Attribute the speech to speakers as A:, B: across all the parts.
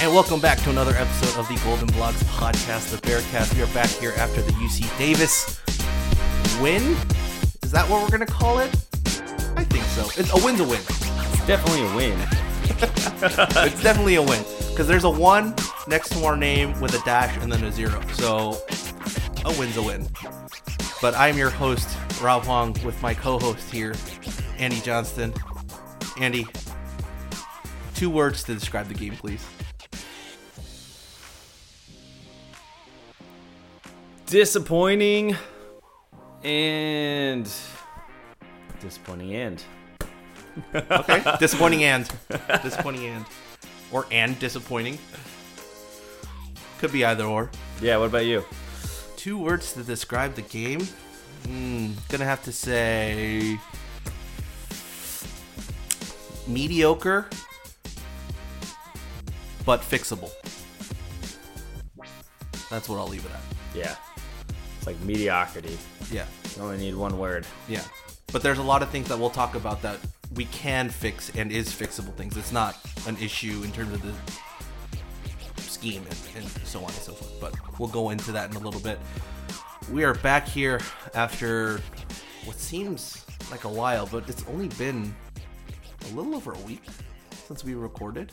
A: And welcome back to another episode of the Golden Blogs podcast, the Bearcast. We are back here after the UC Davis win. Is that what we're gonna call it? I think so. It's a win's a win.
B: It's definitely a win.
A: it's definitely a win because there's a one next to our name with a dash and then a zero. So a win's a win. But I'm your host, Rob Huang, with my co-host here, Andy Johnston. Andy, two words to describe the game, please.
B: Disappointing and disappointing end.
A: Okay, disappointing and disappointing and or and disappointing. Could be either or.
B: Yeah, what about you?
A: Two words to describe the game. Hmm, gonna have to say mediocre, but fixable. That's what I'll leave it at.
B: Yeah. It's like mediocrity.
A: Yeah,
B: You only need one word.
A: yeah. But there's a lot of things that we'll talk about that we can fix and is fixable things. It's not an issue in terms of the scheme and, and so on and so forth. But we'll go into that in a little bit. We are back here after what seems like a while, but it's only been a little over a week since we recorded.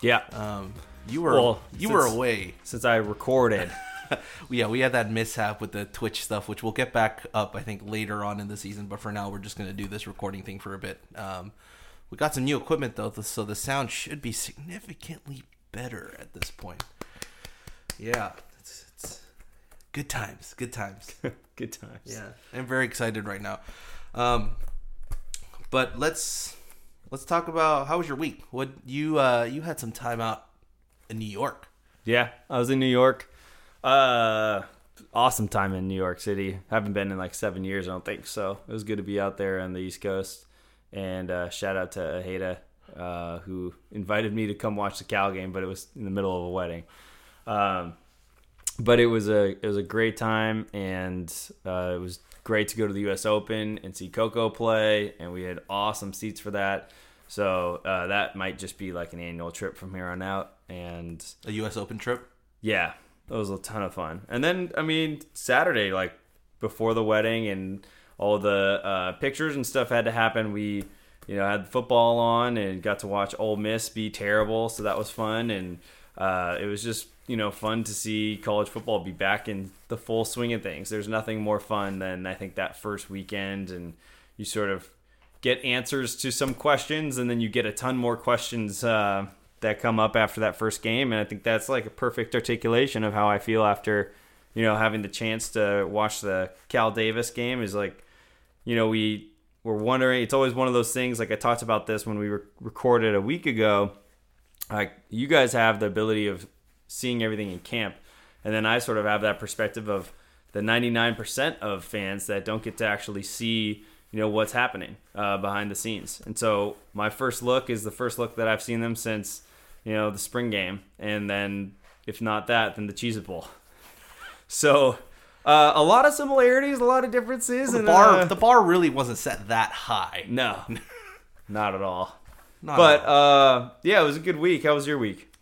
B: Yeah.
A: Um, you were
B: Well,
A: you were away.
B: Since I recorded.
A: yeah, we had that mishap with the Twitch stuff, which we'll get back up, I think, later on in the season. But for now, we're just going to do this recording thing for a bit. Um, we got some new equipment, though, so the sound should be significantly better at this point. Yeah, it's, it's good times, good times.
B: Good times.
A: Yeah, I'm very excited right now. Um, but let's let's talk about how was your week? What you uh, you had some time out in New York.
B: Yeah, I was in New York. Uh, awesome time in New York City. Haven't been in like seven years, I don't think. So it was good to be out there on the East Coast. And uh, shout out to Aheda, uh, who invited me to come watch the Cal game, but it was in the middle of a wedding. Um, but it was a it was a great time, and uh, it was great to go to the U.S. Open and see Coco play, and we had awesome seats for that. So uh, that might just be like an annual trip from here on out, and
A: A U.S. Open trip.
B: yeah, that was a ton of fun. And then, I mean, Saturday, like before the wedding and all the uh, pictures and stuff had to happen. We, you know, had football on and got to watch Ole Miss be terrible, so that was fun. And uh, it was just, you know, fun to see college football be back in the full swing of things. There's nothing more fun than I think that first weekend, and you sort of get answers to some questions, and then you get a ton more questions. Uh, that come up after that first game and I think that's like a perfect articulation of how I feel after you know having the chance to watch the Cal Davis game is like you know we were wondering it's always one of those things like I talked about this when we re- recorded a week ago like you guys have the ability of seeing everything in camp and then I sort of have that perspective of the 99% of fans that don't get to actually see you know what's happening uh, behind the scenes. And so my first look is the first look that I've seen them since you know the spring game and then if not that then the cheese bowl so Uh, a lot of similarities, a lot of differences.
A: The
B: and,
A: bar,
B: uh,
A: the bar really wasn't set that high.
B: no, not at all.
A: Not
B: but
A: at all.
B: uh, yeah, it was a good week. How was your week?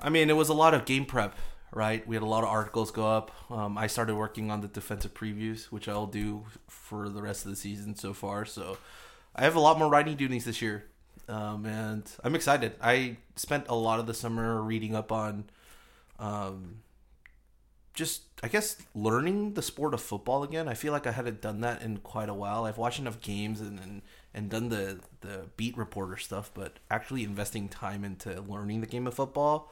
A: I mean, it was a lot of game prep, right? We had a lot of articles go up. Um, I started working on the defensive previews, which I'll do for the rest of the season so far. So I have a lot more writing duties this year, um, and I'm excited. I spent a lot of the summer reading up on, um, just I guess learning the sport of football again. I feel like I hadn't done that in quite a while. I've watched enough games and and, and done the the beat reporter stuff, but actually investing time into learning the game of football.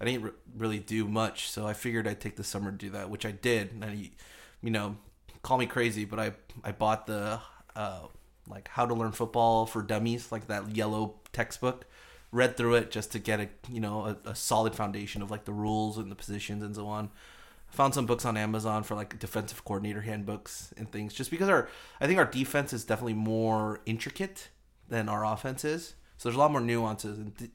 A: I didn't re- really do much, so I figured I'd take the summer to do that, which I did. And I, you know, call me crazy, but I I bought the uh, like how to learn football for dummies, like that yellow textbook. Read through it just to get a you know a, a solid foundation of like the rules and the positions and so on. Found some books on Amazon for like defensive coordinator handbooks and things, just because our I think our defense is definitely more intricate than our offense is. So there's a lot more nuances and. th-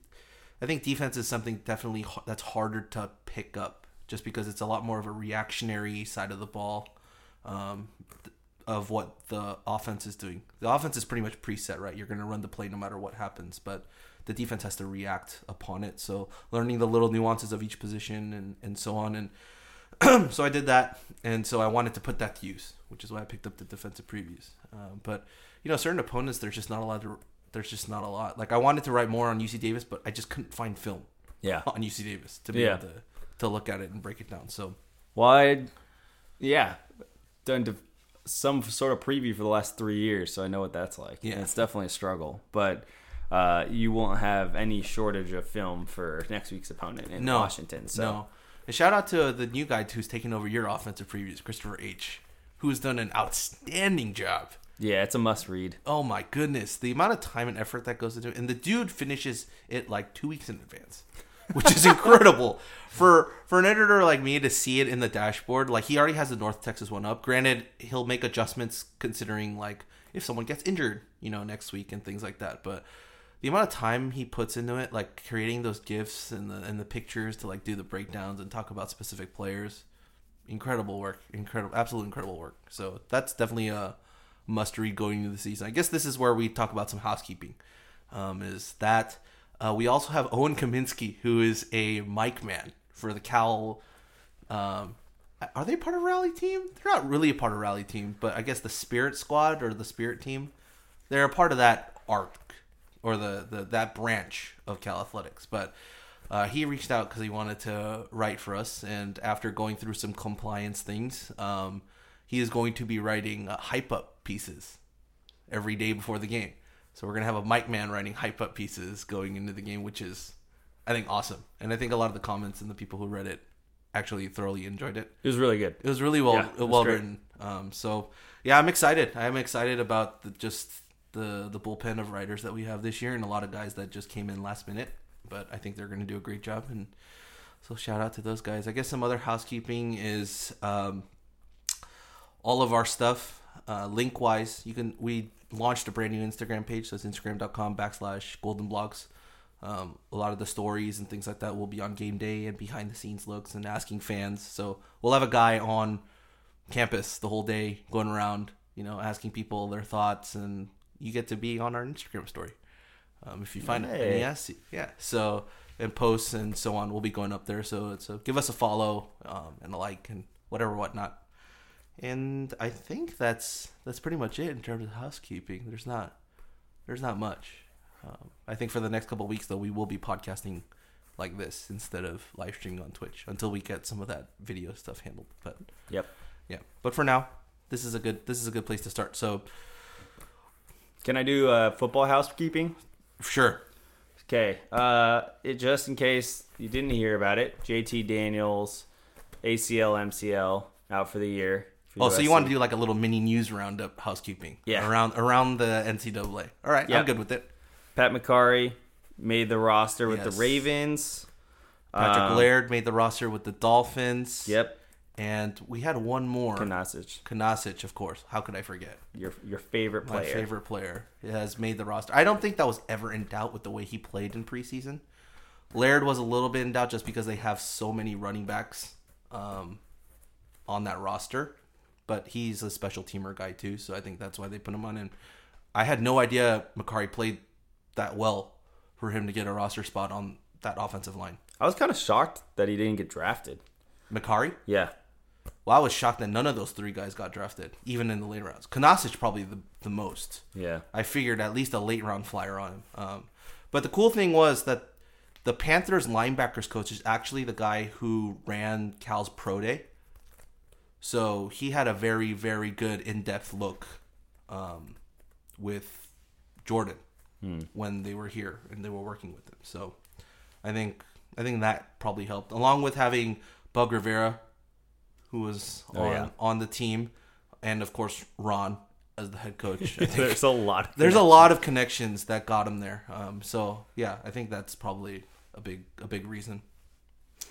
A: I think defense is something definitely that's harder to pick up just because it's a lot more of a reactionary side of the ball um, th- of what the offense is doing. The offense is pretty much preset, right? You're going to run the play no matter what happens, but the defense has to react upon it. So learning the little nuances of each position and, and so on. And so I did that. And so I wanted to put that to use, which is why I picked up the defensive previews. Um, but, you know, certain opponents, there's just not allowed to there's just not a lot. Like I wanted to write more on UC Davis, but I just couldn't find film
B: Yeah.
A: on UC Davis to be
B: Yeah.
A: able to to look at it and break it down. So
B: Well, yeah, done to some sort of preview for the last three years, so I know what that's like.
A: Yeah.
B: And it's definitely a struggle, but uh, you won't have any shortage of film for next week's opponent in
A: no,
B: Washington. So
A: no. And shout out to the new guy who's taking over your offensive previews, Christopher H, who has done an outstanding job.
B: yeah, it's a must read.
A: Oh my goodness, the amount of time and effort that goes into it, and the dude finishes it like two weeks in advance, which is incredible for for an editor like me to see it in the dashboard. Like he already has the North Texas one up. Granted, he'll make adjustments considering like if someone gets injured, you know, next week and things like that. But the amount of time he puts into it, like creating those gifs and the and the pictures to like do the breakdowns and talk about specific players, incredible work, incredible, absolute incredible work. So that's definitely a must read going into the season. I guess this is where we talk about some housekeeping. Um, is that uh, we also have Owen Kaminsky, who is a mic man for the Cal. Um, are they part of rally team? They're not really a part of rally team, but I guess the Spirit Squad or the Spirit team, they're a part of that arc or the, the that branch of Cal Athletics. But uh, he reached out because he wanted to write for us, and after going through some compliance things, um, he is going to be writing uh, hype up pieces every day before the game. So we're gonna have a mic man writing hype up pieces going into the game, which is I think awesome. And I think a lot of the comments and the people who read it actually thoroughly enjoyed it.
B: It was really good.
A: It was really well
B: Yeah, was
A: well
B: great.
A: written. Um, so yeah, I'm excited. I'm excited about the, just the the bullpen of writers that we have this year, and a lot of guys that just came in last minute. But I think they're going to do a great job, and so shout out to those guys. I guess some other housekeeping is um, all of our stuff uh, link wise. You can we launched a brand new Instagram page. So it's Instagram.com backslash Golden Blogs. Um, a lot of the stories and things like that will be on game day and behind the scenes looks and asking fans. So we'll have a guy on campus the whole day going around, you know, asking people their thoughts, and you get to be on our Instagram story. Um, if you find it, yes, yeah. So and posts and so on will be going up there. So it's a, give us a follow um, and a like and whatever whatnot. And I think that's that's pretty much it in terms of housekeeping. There's not there's not much. Um, I think for the next couple of weeks though, we will be podcasting like this instead of live streaming on Twitch until we get some of that video stuff handled. But
B: Yep.
A: yeah, but for now, this is a good this is a good place to start. So
B: Can I do uh, football housekeeping?
A: sure,
B: Okay. Uh, it just in case you didn't hear about it, JT Daniels, ACL, MCL, out for the year. for
A: Oh, so you want to do like a little mini news roundup housekeeping?
B: Yeah.
A: Around around the NCAA. All right,
B: Yeah.
A: I'm good with it.
B: Pat Mekari made the roster with
A: Yes.
B: the Ravens.
A: Patrick
B: Um,
A: Laird made the roster with the Dolphins.
B: Yep.
A: And we had one more.
B: Kunaszyk,
A: Kunaszyk, of course. How could I forget?
B: your your favorite player.
A: My favorite player has made the roster. I don't think that was ever in doubt with the way he played in preseason. Laird was a little bit in doubt just because they have so many running backs um, on that roster, but he's a special teamer guy too, so I think that's why they put him on. And I had no idea Mekari played that well for him to get a roster spot on that offensive line.
B: I was kind of shocked that he didn't get drafted.
A: Mekari?
B: Yeah.
A: Well, I was shocked that none of those three guys got drafted, even in the late rounds. Kunaszyk probably the, the most.
B: Yeah.
A: I figured at least a late round flyer on him. Um, but the cool thing was that the Panthers linebackers coach is actually the guy who ran Cal's pro day. So he had a very, very good in depth look um, with Jordan when they were here and they were working with him. So I think I think that probably helped, along with having Bug Rivera, who was
B: Oh,
A: on
B: yeah.
A: on the team, and of course Ron as the head coach. I think
B: There's a lot. Of
A: there's a lot of connections that got him there. Um, so yeah, I think that's probably a big a big reason.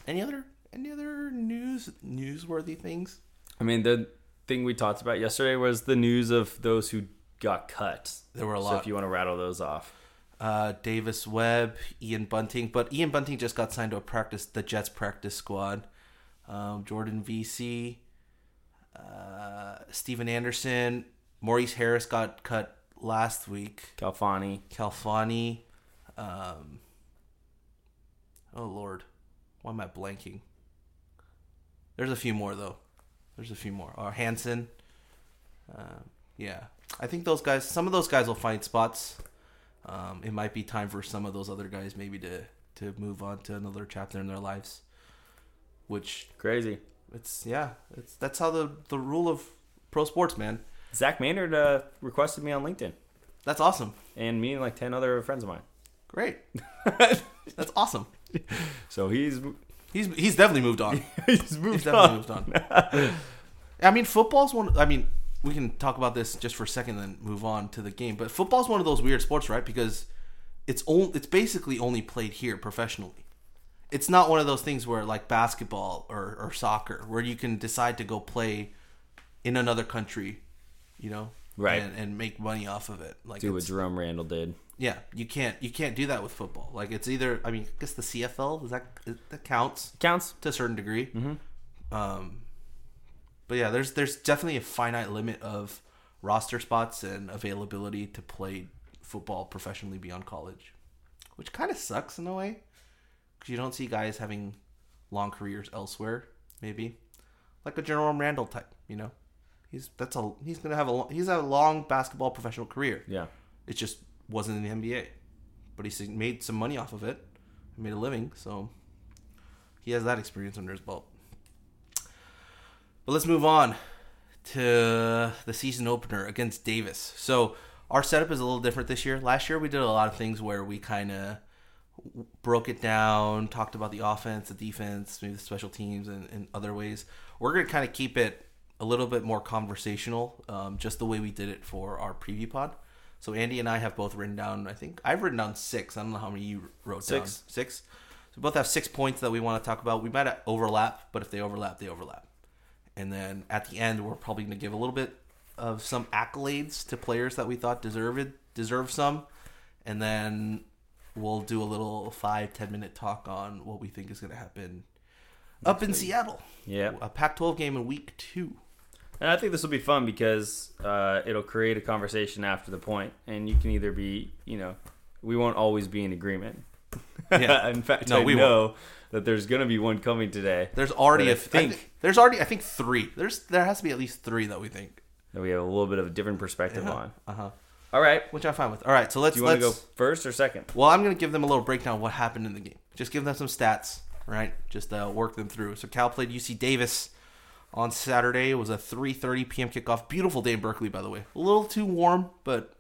A: Any other any other news newsworthy things?
B: I mean, the thing we talked about yesterday was the news of those who got cut.
A: There were a lot.
B: So if you want to rattle those off,
A: Uh, Davis Webb, Ian Bunting, but Ian Bunting just got signed to a practice the Jets practice squad. Um, Jordan Veasy, uh, Steven Anderson, Maurice Harris got cut last week.
B: Khalfani.
A: Khalfani. Um, oh Lord, why am I blanking? There's a few more though. There's a few more. Or Hanson. Um, yeah, I think those guys. Some of those guys will find spots. Um, it might be time for some of those other guys maybe to to move on to another chapter in their lives. Which
B: Crazy.
A: it's yeah, it's that's how the the rule of pro sports, man.
B: Zach Maynard uh, requested me on LinkedIn,
A: That's awesome.
B: and me and like ten other friends of mine.
A: Great. that's awesome.
B: So he's
A: He's he's definitely moved on.
B: he's
A: He's
B: moved
A: definitely
B: on.
A: moved on. I mean, football's one. I mean, we can talk about this just for a second, then move on to the game. But football's one of those weird sports, right? Because it's only it's basically only played here professionally. It's not one of those things where like basketball or, or soccer, where you can decide to go play in another country, you know,
B: Right.
A: and, and make money off of it. Like
B: Do what Jerome Randle did.
A: yeah, you can't you can't do that with football. Like it's either I mean, I guess the CFL does that that counts
B: Counts.
A: to a certain degree. Um, but yeah, there's there's definitely a finite limit of roster spots and availability to play football professionally beyond college, which kind of sucks in a way because you don't see guys having long careers elsewhere. Maybe like a Jerome Randle type, you know. He's that's a he's gonna have a he's had a long basketball professional career.
B: Yeah.
A: It just wasn't in the NBA, but he made some money off of it, made a living. So he has that experience under his belt. But let's move on to the season opener against Davis. So our setup is a little different this year. Last year we did a lot of things where we kind of broke it down, talked about the offense, the defense, maybe the special teams, and, and other ways. We're going to kind of keep it a little bit more conversational, um, just the way we did it for our preview pod. So Andy and I have both written down. I think I've written down six. I don't know how many you wrote
B: Six.
A: down. Six. So we both have six points that we want to talk about. We might overlap, but if they overlap, they overlap. And then at the end, we're probably going to give a little bit of some accolades to players that we thought deserved deserve some, and then we'll do a little five ten minute talk on what we think is going to happen up in Seattle.
B: Yeah.
A: a Pac-12 game in week two.
B: And I think this will be fun because uh, it'll create a conversation after the point, and you can either be, you know, we won't always be in agreement.
A: Yeah.
B: in fact,
A: No,
B: I
A: we
B: know that there's going to be one coming today.
A: There's already
B: But I
A: a
B: think-
A: think there's already I think three. There's there has to be at least three that we think.
B: that we have a little bit of a different perspective on.
A: Uh huh.
B: All right.
A: Which I'm fine with. All right, so let's
B: Do you want to go first or second?
A: Well, I'm going to give them a little breakdown of what happened in the game. Just give them some stats, right? Just uh, work them through. So Cal played UC Davis on Saturday. It was a 3:30 p.m. kickoff. Beautiful day in Berkeley, by the way. A little too warm, but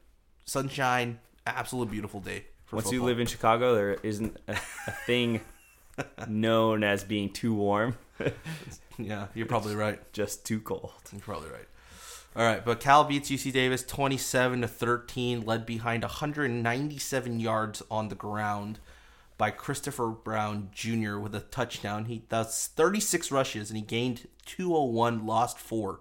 A: sunshine. Absolute beautiful day.
B: Once you live in Chicago, there isn't a, a thing known as being too warm,
A: yeah, you're probably right.
B: just too cold.
A: You're probably right. All right, but Cal beats UC Davis 27 to 13, led behind 197 yards on the ground by Christopher Brown Jr. with a touchdown. He does 36 rushes and he gained 201, lost four.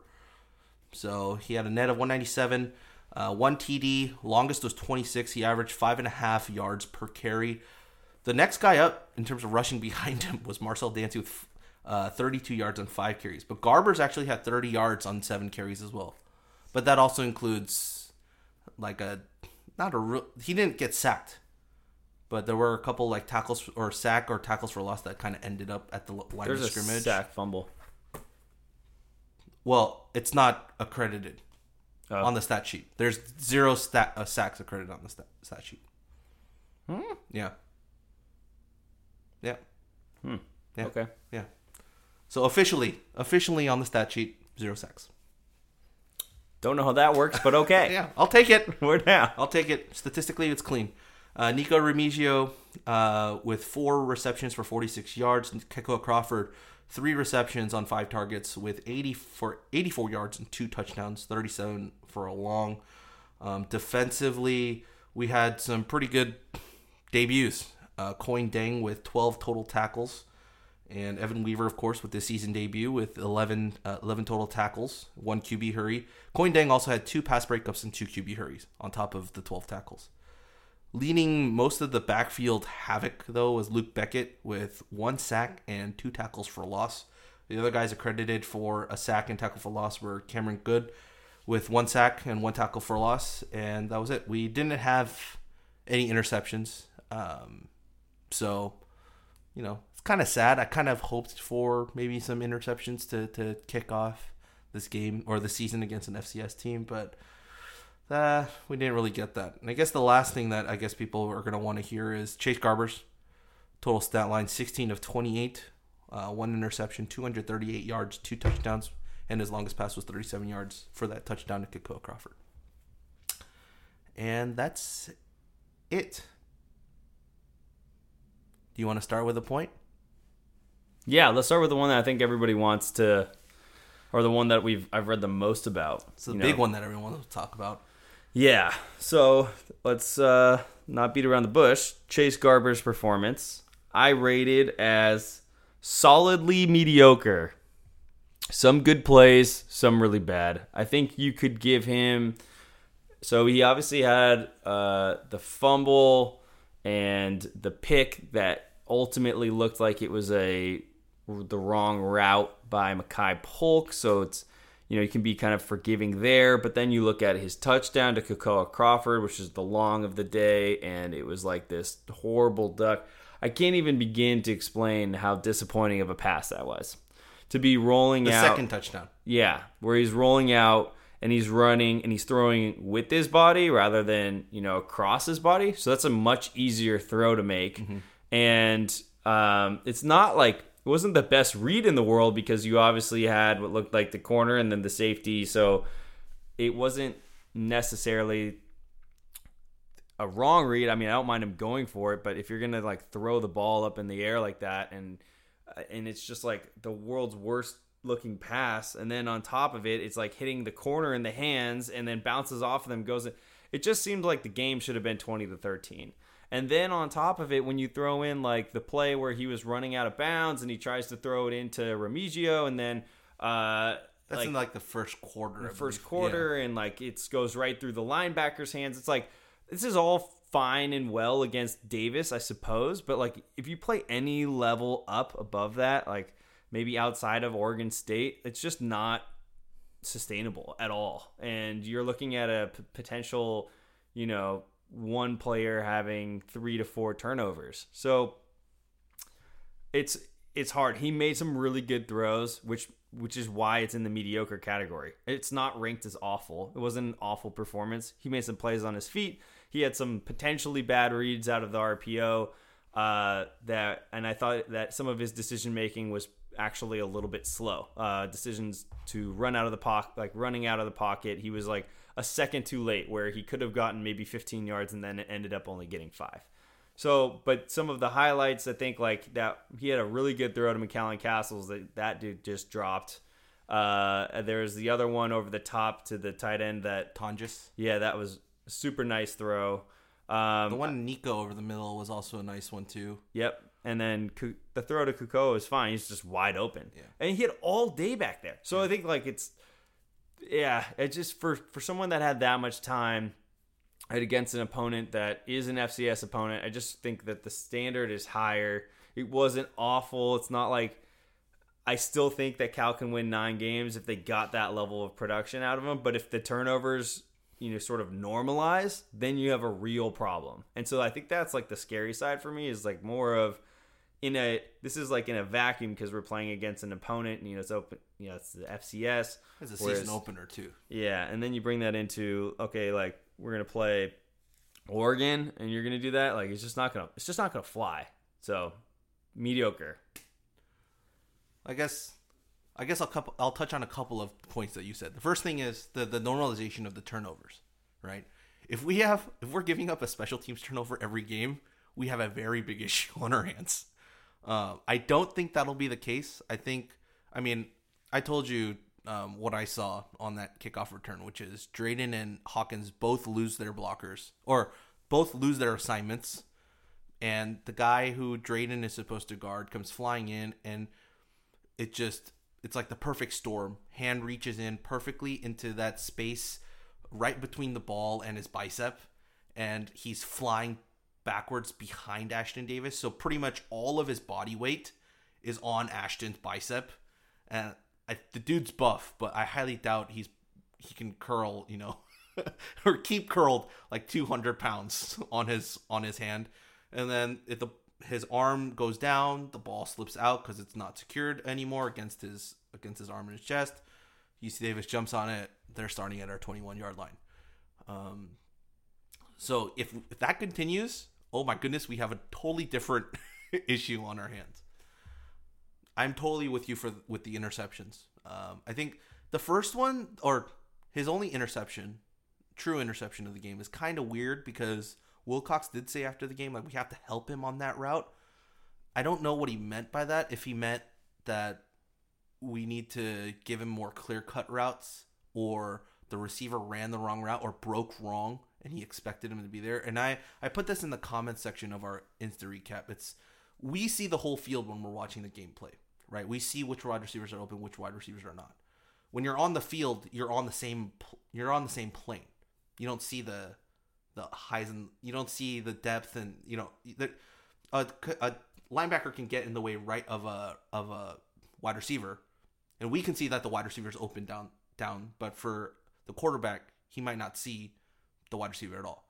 A: So he had a net of 197, uh, one TD, longest was 26. He averaged five and a half yards per carry. The next guy up in terms of rushing behind him was Marcel Dancy with uh, 32 yards on five carries. But Garbers actually had 30 yards on seven carries as well. But that also includes like a not a real. He didn't get sacked, but there were a couple like tackles or sack or tackles for loss that kind of ended up at the line
B: There's
A: of
B: a sack fumble.
A: Well, it's not accredited
B: Oh.
A: on the stat sheet. There's zero stat uh, sacks accredited on the stat, stat sheet.
B: Hmm?
A: Yeah. Yeah. Yeah.
B: Okay.
A: Yeah. So officially, officially on the stat sheet, zero sacks.
B: Don't know how that works, but okay.
A: Yeah, I'll take it.
B: We're down.
A: I'll take it. Statistically, it's clean. Uh, Nico Remigio uh, with four receptions for 46 yards. Kekoa Crawford, three receptions on five targets with 80 for 84 yards and two touchdowns, 37 for a long. Um, defensively, we had some pretty good debuts. Uh, Kuony Deng with 12 total tackles. And Evan Weaver, of course, with his season debut with 11, uh, 11 total tackles, one QB hurry. Kuony Deng also had two pass breakups and two QB hurries on top of the 12 tackles. Leading most of the backfield havoc, though, was Luc Bequette with one sack and two tackles for loss. The other guys accredited for a sack and tackle for loss were Cameron Goode with one sack and one tackle for loss, and that was it. We didn't have any interceptions. Um, so, you know, it's kind of sad. I kind of hoped for maybe some interceptions to, to kick off this game or the season against an FCS team, but uh, we didn't really get that. And I guess the last thing that I guess people are going to want to hear is Chase Garbers. Total stat line 16 of 28, uh, one interception, 238 yards, two touchdowns, and his longest pass was 37 yards for that touchdown to Kekoa Crawford. And that's it. Do you want to start with a point?
B: Yeah, let's start with the one that I think everybody wants to, or the one that we've I've read the most about.
A: It's the big
B: know.
A: one that everyone will talk about.
B: Yeah. So let's uh, not beat around the bush. Chase Garber's performance, I rated as solidly mediocre. Some good plays, some really bad. I think you could give him. So he obviously had uh, the fumble and the pick that ultimately looked like it was a the wrong route by Makai Polk. So it's you know you can be kind of forgiving there, but then you look at his touchdown to Kekoa Crawford, which is the long of the day, and it was like this horrible duck. I can't even begin to explain how disappointing of a pass that was. To be rolling
A: The
B: out
A: second touchdown.
B: yeah, where he's rolling out and he's running and he's throwing with his body rather than you know across his body. So that's a much easier throw to make, and um, it's not like it wasn't the best read in the world because you obviously had what looked like the corner and then the safety. So it wasn't necessarily a wrong read. I mean, I don't mind him going for it, but if you're gonna like throw the ball up in the air like that, and uh, and it's just like the world's worst looking pass, and then on top of it, it's like hitting the corner in the hands, and then bounces off of them, goes. It just seemed like the game should have been twenty to thirteen. And then on top of it, when you throw in like the play where he was running out of bounds and he tries to throw it into Remigio, and then uh,
A: That's
B: like,
A: in like the first quarter.
B: The first quarter and like it goes right through the linebacker's hands. It's like this is all fine and well against Davis, I suppose, but like if you play any level up above that, like maybe outside of Oregon State, it's just not sustainable at all. And you're looking at a p- potential, you know, one player having 3 to 4 turnovers. So it's it's hard. He made some really good throws, which which is why it's in the mediocre category. It's not ranked as awful. It wasn't an awful performance. He made some plays on his feet. He had some potentially bad reads out of the RPO. Uh, that and I thought that some of his decision making was actually a little bit slow. Uh, decisions to run out of the pocket, like running out of the pocket, he was like a second too late, where he could have gotten maybe 15 yards and then it ended up only getting five. So, but some of the highlights, I think, like that, he had a really good throw to McCallan Castles that that dude just dropped. Uh, there's the other one over the top to the tight end that,
A: Tonges.
B: yeah, that was a super nice throw. Um,
A: The one Nico over the middle was also a nice one too.
B: Yep. And then the throw to Kekoa is fine. He's just wide open.
A: Yeah.
B: And he had all day back there. So I think like it's yeah, it just for for someone that had that much time against an opponent that is an FCS opponent, I just think that the standard is higher. It wasn't awful. It's not like I still think that Cal can win nine games if they got that level of production out of them. But if the turnovers, you know, sort of normalize, then you have a real problem. And so I think that's like the scary side for me is like more of in a this is like in a vacuum because we're playing against an opponent and you know it's open you know it's the FCS.
A: It's a
B: whereas-
A: season opener too.
B: Yeah, and then you bring that into okay, like we're gonna play Oregon, and you're gonna do that. Like it's just not gonna it's just not gonna fly. So mediocre.
A: I guess I guess I'll couple, I'll touch on a couple of points that you said. The first thing is the the normalization of the turnovers, right? If we have if we're giving up a special teams turnover every game, we have a very big issue on our hands. Uh, I don't think that'll be the case. I think I mean I told you um, what I saw on that kickoff return, which is Drayden and Hawkins both lose their blockers or both lose their assignments and the guy who Drayden is supposed to guard comes flying in and it just it's like the perfect storm. Hand reaches in perfectly into that space right between the ball and his bicep and he's flying backwards behind Ashtyn Davis. So pretty much all of his body weight is on Ashtyn's bicep and I, the dude's buff, but I highly doubt he's he can curl, you know, or keep curled like 200 pounds on his on his hand, and then if the his arm goes down, the ball slips out because it's not secured anymore against his against his arm and his chest. UC Davis jumps on it. They're starting at our 21 yard line. Um, so if if that continues, oh my goodness, we have a totally different issue on our hands. I'm totally with you for with the interceptions. Um, I think the first one or his only interception, true interception of the game, is kind of weird because Wilcox did say after the game like we have to help him on that route. I don't know what he meant by that. If he meant that we need to give him more clear cut routes, or the receiver ran the wrong route or broke wrong, and he expected him to be there. And I I put this in the comment section of our Insta recap. It's we see the whole field when we're watching the gameplay, right? We see which wide receivers are open, which wide receivers are not. When you're on the field, you're on the same you're on the same plane. You don't see the the highs and you don't see the depth and you know the, a, a linebacker can get in the way right of a of a wide receiver, and we can see that the wide receiver is open down down, but for the quarterback, he might not see the wide receiver at all.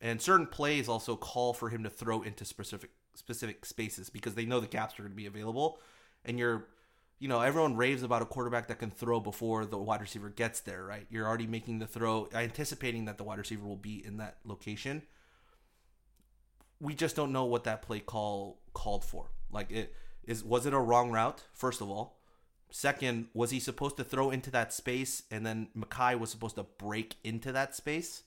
A: And certain plays also call for him to throw into specific specific spaces because they know the gaps are going to be available, and you're you know, everyone raves about a quarterback that can throw before the wide receiver gets there, right? You're already making the throw, anticipating that the wide receiver will be in that location. We just don't know what that play call called for. Like it is was it a wrong route, first of all? Second, was he supposed to throw into that space and then Makai was supposed to break into that space?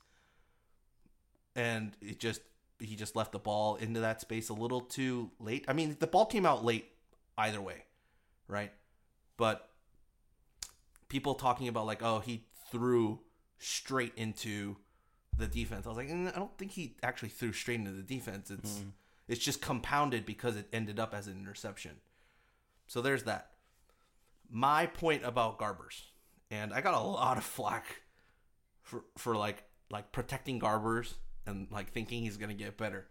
A: And it just he just left the ball into that space a little too late. I mean, the ball came out late either way, right? But people talking about like, oh, he threw straight into the defense. I was like, "Mm, I don't think he actually threw straight into the defense. It's it's just compounded because it ended up as an interception. So there's that. My point about Garbers, and I got a lot of flack for for like like protecting Garbers and like thinking he's gonna get better.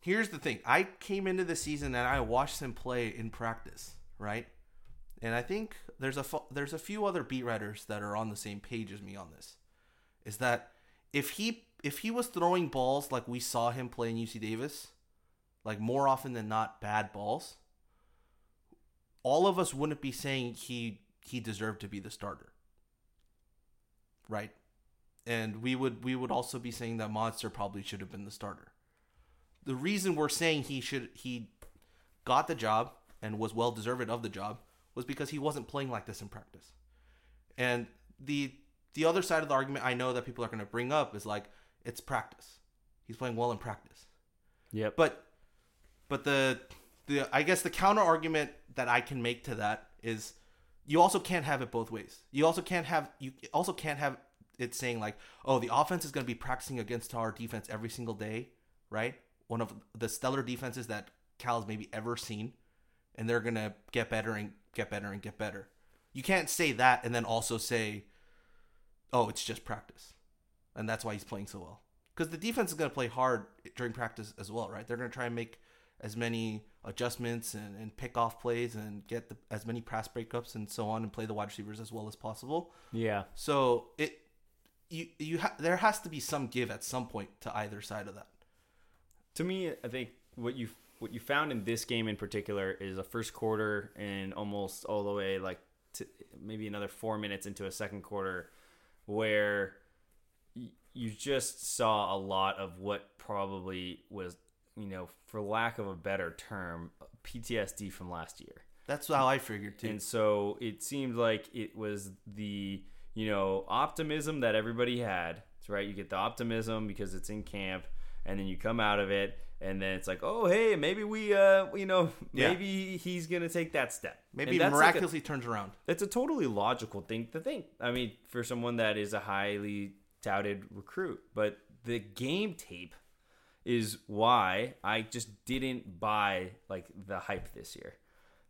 A: Here's the thing: I came into the season and I watched him play in practice, right? And I think there's a there's a few other beat writers that are on the same page as me on this. Is that if he if he was throwing balls like we saw him play in UC Davis, like more often than not bad balls, all of us wouldn't be saying he he deserved to be the starter. Right? And we would we would also be saying that Monster probably should have been the starter. The reason we're saying he should he got the job and was well deserved of the job was because he wasn't playing like this in practice. And the the other side of the argument I know that people are going to bring up is like it's practice. He's playing well in practice.
B: Yeah.
A: But but the the I guess the counter argument that I can make to that is you also can't have it both ways. You also can't have you also can't have it saying like, "Oh, the offense is going to be practicing against our defense every single day," right? One of the stellar defenses that Cal's maybe ever seen, and they're going to get better and get better and get better. You can't say that and then also say, "Oh, it's just practice." And that's why he's playing so well. Cuz the defense is going to play hard during practice as well, right? They're going to try and make as many adjustments and, and pick off plays and get the, as many pass breakups and so on and play the wide receivers as well as possible.
B: Yeah.
A: So it you you ha- there has to be some give at some point to either side of that.
B: To me, I think what you what you found in this game in particular is a first quarter and almost all the way like to maybe another four minutes into a second quarter where y- you just saw a lot of what probably was you know for lack of a better term PTSD from last year.
A: That's how I figured too.
B: And so it seemed like it was the, you know, optimism that everybody had. That's right. You get the optimism because it's in camp, and then you come out of it, and then it's like, oh, hey, maybe we, uh, you know,
A: Yeah.
B: maybe he's gonna take that step.
A: Maybe
B: And
A: it
B: that's like a-
A: miraculously turns around.
B: it's a totally logical thing to think. I mean, for someone that is a highly touted recruit, but the game tape is why I just didn't buy like the hype this year.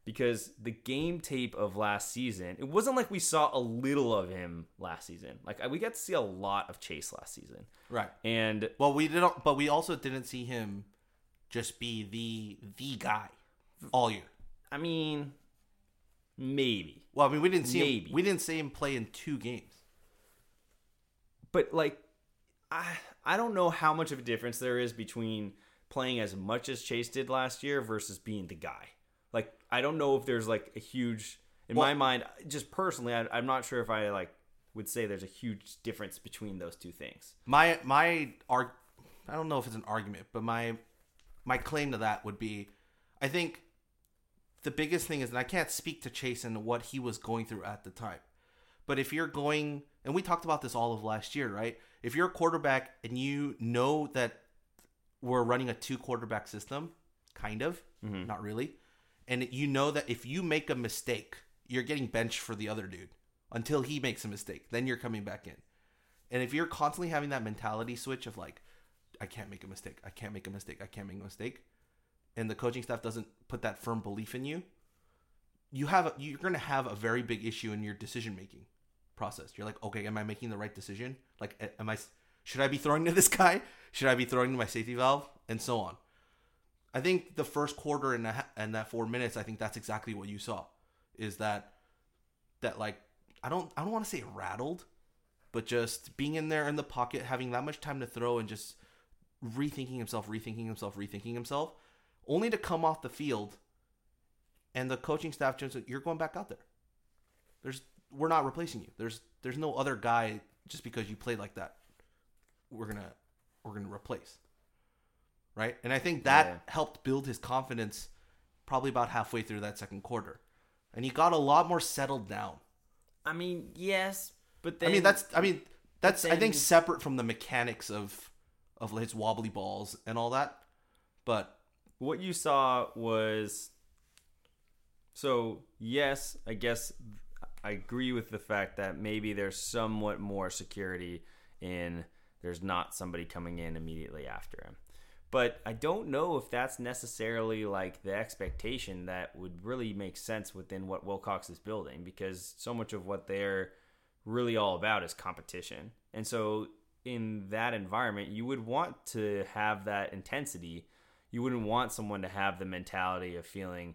B: Because the game tape of last season, it wasn't like we saw a little of him last season. Like we got to see a lot of Chase last season.
A: Right.
B: And
A: Well, we didn't, but we also didn't see him just be the the guy all year.
B: I mean, maybe.
A: Well, I mean, we didn't see
B: Maybe.
A: him. We didn't see him play in two games.
B: but like I I don't know how much of a difference there is between playing as much as Chase did last year versus being the guy. I don't know if there's like a huge in my mind just personally I, I'm not sure if I like would say there's a huge difference between those two things.
A: My my arg, I don't know if it's an argument, but my my claim to that would be, I think the biggest thing is, and I can't speak to Chase and what he was going through at the time, but if you're going, and we talked about this all of last year, right? If you're a quarterback and you know that we're running a two quarterback system, kind of, mm-hmm. not really, and you know that if you make a mistake, you're getting benched for the other dude until he makes a mistake, then you're coming back in. And if you're constantly having that mentality switch of like, I can't make a mistake, I can't make a mistake, I can't make a mistake, and the coaching staff doesn't put that firm belief in you, you have a, you're going to have a very big issue in your decision making process. You're like, okay, am I making the right decision? Like, am I should I be throwing to this guy? Should I be throwing to my safety valve? And so on. I think the first quarter and that and that four minutes, I think that's exactly what you saw, is that that like I don't I don't want to say rattled, but just being in there in the pocket, having that much time to throw, and just rethinking himself, rethinking himself, rethinking himself, only to come off the field, and the coaching staff just you're going back out there. There's we're not replacing you. There's there's no other guy just because you played like that. We're gonna we're gonna replace. Right, and I think that
B: Yeah.
A: helped build his confidence, probably about halfway through that second quarter, and he got a lot more settled down.
B: I mean, yes, but then
A: I mean that's I mean that's I think separate from the mechanics of of his wobbly balls and all that. But
B: what you saw was so yes i guess i agree with the fact that maybe there's somewhat more security in there's not somebody coming in immediately after him but i don't know if that's necessarily like the expectation that would really make sense within what wilcox is building because so much of what they're really all about is competition and so in that environment you would want to have that intensity you wouldn't want someone to have the mentality of feeling,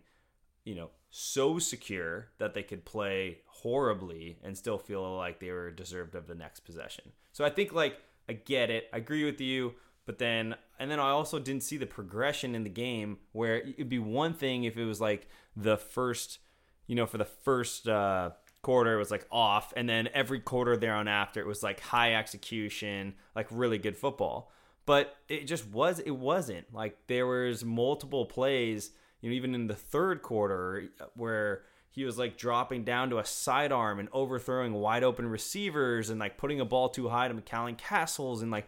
B: you know, so secure that they could play horribly and still feel like they were deserved of the next possession. So I think like I get it. I agree with you, but then and then I also didn't see the progression in the game where it'd be one thing if it was like the first, you know, for the first uh quarter it was like off and then every quarter there on after it was like high execution, like really good football. But it just was it wasn't. Like there was multiple plays you know even in the third quarter where he was like dropping down to a sidearm and overthrowing wide open receivers and like putting a ball too high to McCallan Castles and like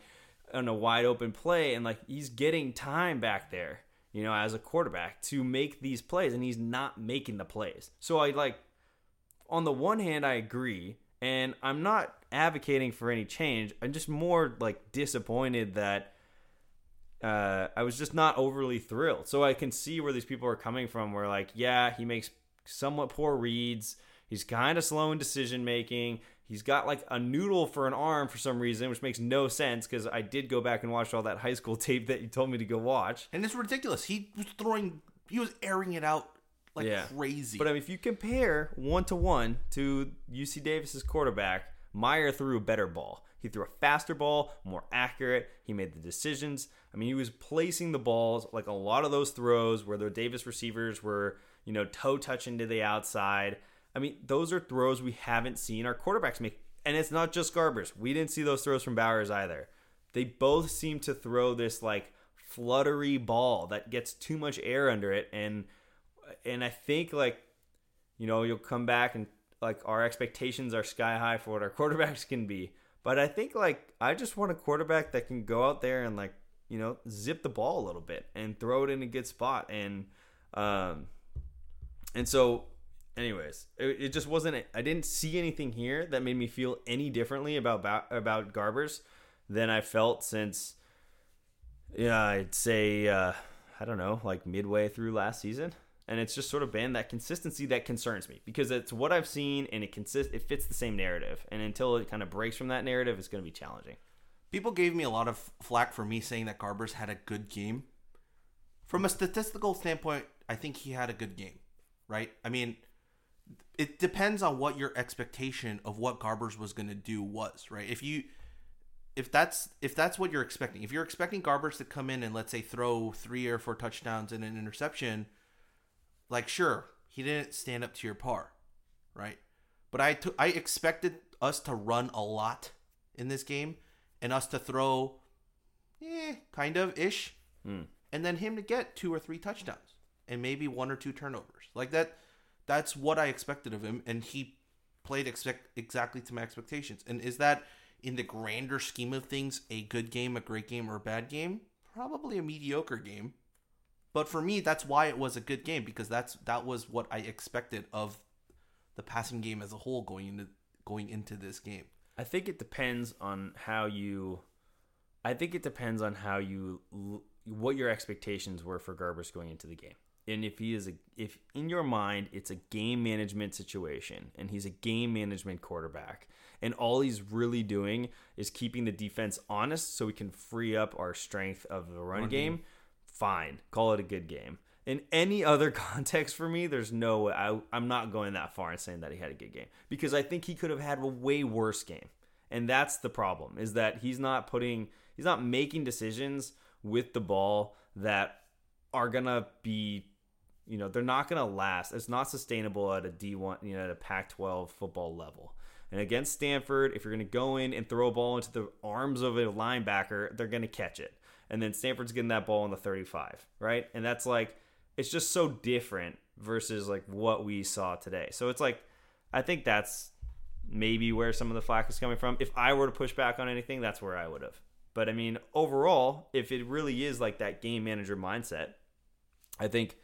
B: on a wide open play and like he's getting time back there you know as a quarterback to make these plays and he's not making the plays so I like on the one hand, I agree, and I'm not advocating for any change. I'm just more like disappointed that uh, I was just not overly thrilled. So I can see where these people are coming from. Where like, yeah, he makes somewhat poor reads. He's kind of slow in decision making. He's got like a noodle for an arm for some reason, which makes no sense because I did go back and watch all that high school tape that you told me to go watch.
A: And it's ridiculous. He was throwing, he was airing it out like
B: Yeah.
A: crazy.
B: But I mean, if you compare one to one to UC Davis's quarterback, Maier threw a better ball. He threw a faster ball, more accurate. He made the decisions. I mean, he was placing the balls like a lot of those throws where the Davis receivers were, you know, toe touching to the outside. I mean, those are throws we haven't seen our quarterbacks make. And it's not just Garbers. We didn't see those throws from Bowers either. They both seem to throw this like fluttery ball that gets too much air under it and and I think like you know you'll come back and like our expectations are sky high for what our quarterbacks can be. But I think like I just want a quarterback that can go out there and like you know zip the ball a little bit and throw it in a good spot and um and so anyways it, it just wasn't I didn't see anything here that made me feel any differently about about Garbers than I felt since yeah I'd say uh I don't know like midway through last season and it's just sort of been that consistency that concerns me because it's what I've seen and it consist it fits the same narrative and until it kind of breaks from that narrative it's going to be challenging.
A: People gave me a lot of flack for me saying that Garbers had a good game. From a statistical standpoint, I think he had a good game, right? I mean, it depends on what your expectation of what Garbers was going to do was, right? If you if that's if that's what you're expecting, if you're expecting Garbers to come in and let's say throw 3 or 4 touchdowns and an interception, like sure, he didn't stand up to your par, right? But I took I expected us to run a lot in this game and us to throw eh, kind of ish. And then him to get two or three touchdowns and maybe one or two turnovers. Like that that's what I expected of him and he played expect exactly to my expectations. And is that in the grander scheme of things a good game, a great game or a bad game? Probably a mediocre game. But for me, that's why it was a good game because that's that was what I expected of the passing game as a whole going into going into this game.
B: I think it depends on how you. I think it depends on how you what your expectations were for Garbers going into the game, and if he is a if in your mind it's a game management situation, and he's a game management quarterback, and all he's really doing is keeping the defense honest, so we can free up our strength of the run, game. Fine, call it a good game. In any other context for me, there's no way I, I'm not going that far and saying that he had a good game because I think he could have had a way worse game. And that's the problem is that he's not putting, he's not making decisions with the ball that are going to be, you know, they're not going to last. It's not sustainable at a D1, you know, at a Pac 12 football level. And against Stanford, if you're going to go in and throw a ball into the arms of a linebacker, they're going to catch it. And then Stanford's getting that ball on the 35, right? And that's like, it's just so different versus like what we saw today. So it's like, I think that's maybe where some of the flack is coming from. If I were to push back on anything, that's where I would have. But I mean, overall, if it really is like that game manager mindset, I think,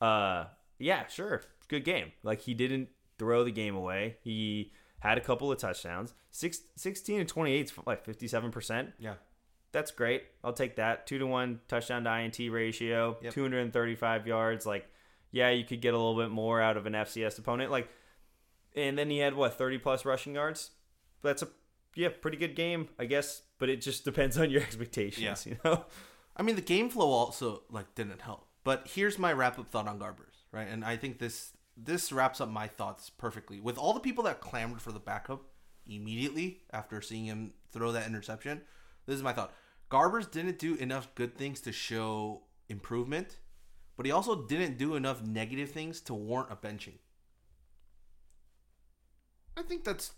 B: uh, yeah, sure, good game. Like he didn't throw the game away. He had a couple of touchdowns. Six, 16 and 28 is like 57%.
A: Yeah.
B: That's great. I'll take that. Two to one touchdown to INT ratio,
A: Yep.
B: 235 yards. Like, yeah, you could get a little bit more out of an FCS opponent. Like, and then he had what 30 plus rushing yards. That's a yeah, pretty good game, I guess. But it just depends on your expectations,
A: Yeah.
B: you know.
A: I mean, the game flow also like didn't help. But here's my wrap up thought on Garbers, right? And I think this this wraps up my thoughts perfectly. With all the people that clamored for the backup immediately after seeing him throw that interception, this is my thought. Garbers didn't do enough good things to show improvement, but he also didn't do enough negative things to warrant a benching. I think that's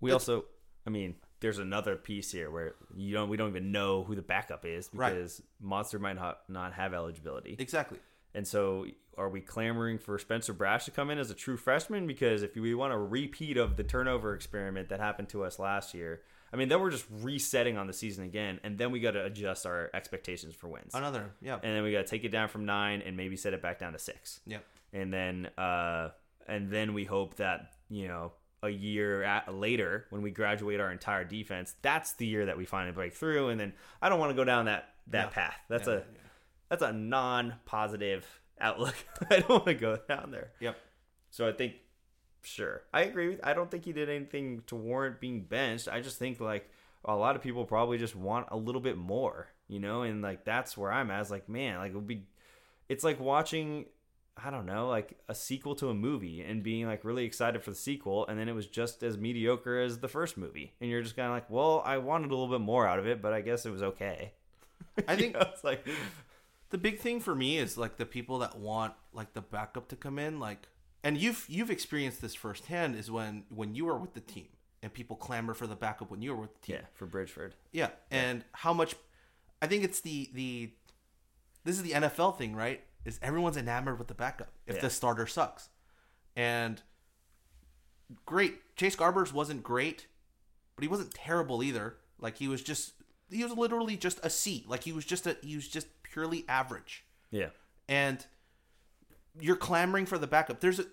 B: We also, I mean, there's another piece here where you don't, we don't even know who the backup is
A: Right.
B: because Modster might not not have eligibility.
A: exactly.
B: And so, are we clamoring for Spencer Brasch to come in as a true freshman? Because if we want a repeat of the turnover experiment that happened to us last year, I mean, then we're just resetting on the season again, and then we got to adjust our expectations for wins.
A: Another, yeah.
B: And then we got to take it down from nine and maybe set it back down to six.
A: Yep.
B: And then, uh, and then we hope that you know a year at, later when we graduate our entire defense, that's the year that we finally break through. And then I don't want to go down that that
A: Yeah.
B: path. That's
A: Yeah,
B: a that's a non-positive outlook. I don't want to go down there.
A: Yep.
B: So I think Sure, I agree. With, I don't think he did anything to warrant being benched. I just think like a lot of people probably just want a little bit more, you know, and like that's where I'm at. It's like, man, like it would be. It's like watching I don't know, like a sequel to a movie and being like really excited for the sequel, and then it was just as mediocre as the first movie, and you're just kind of like, well, I wanted a little bit more out of it, but I guess it was okay.
A: I think
B: know, it's like,
A: the big thing for me is like the people that want like the backup to come in, like, and you've you've experienced this firsthand is when when you were with the team and people clamor for the backup when you were with the team.
B: yeah, for Bridgeford.
A: Yeah, and how much? I think it's the the this is the NFL thing, right? Is everyone's enamored with the backup if
B: Yeah.
A: the starter sucks, and great. Chase Garbers wasn't great, but he wasn't terrible either. Like he was just he was literally just a C. Like he was just a he was just purely average,
B: Yeah,
A: and you're clamoring for the backup. There's a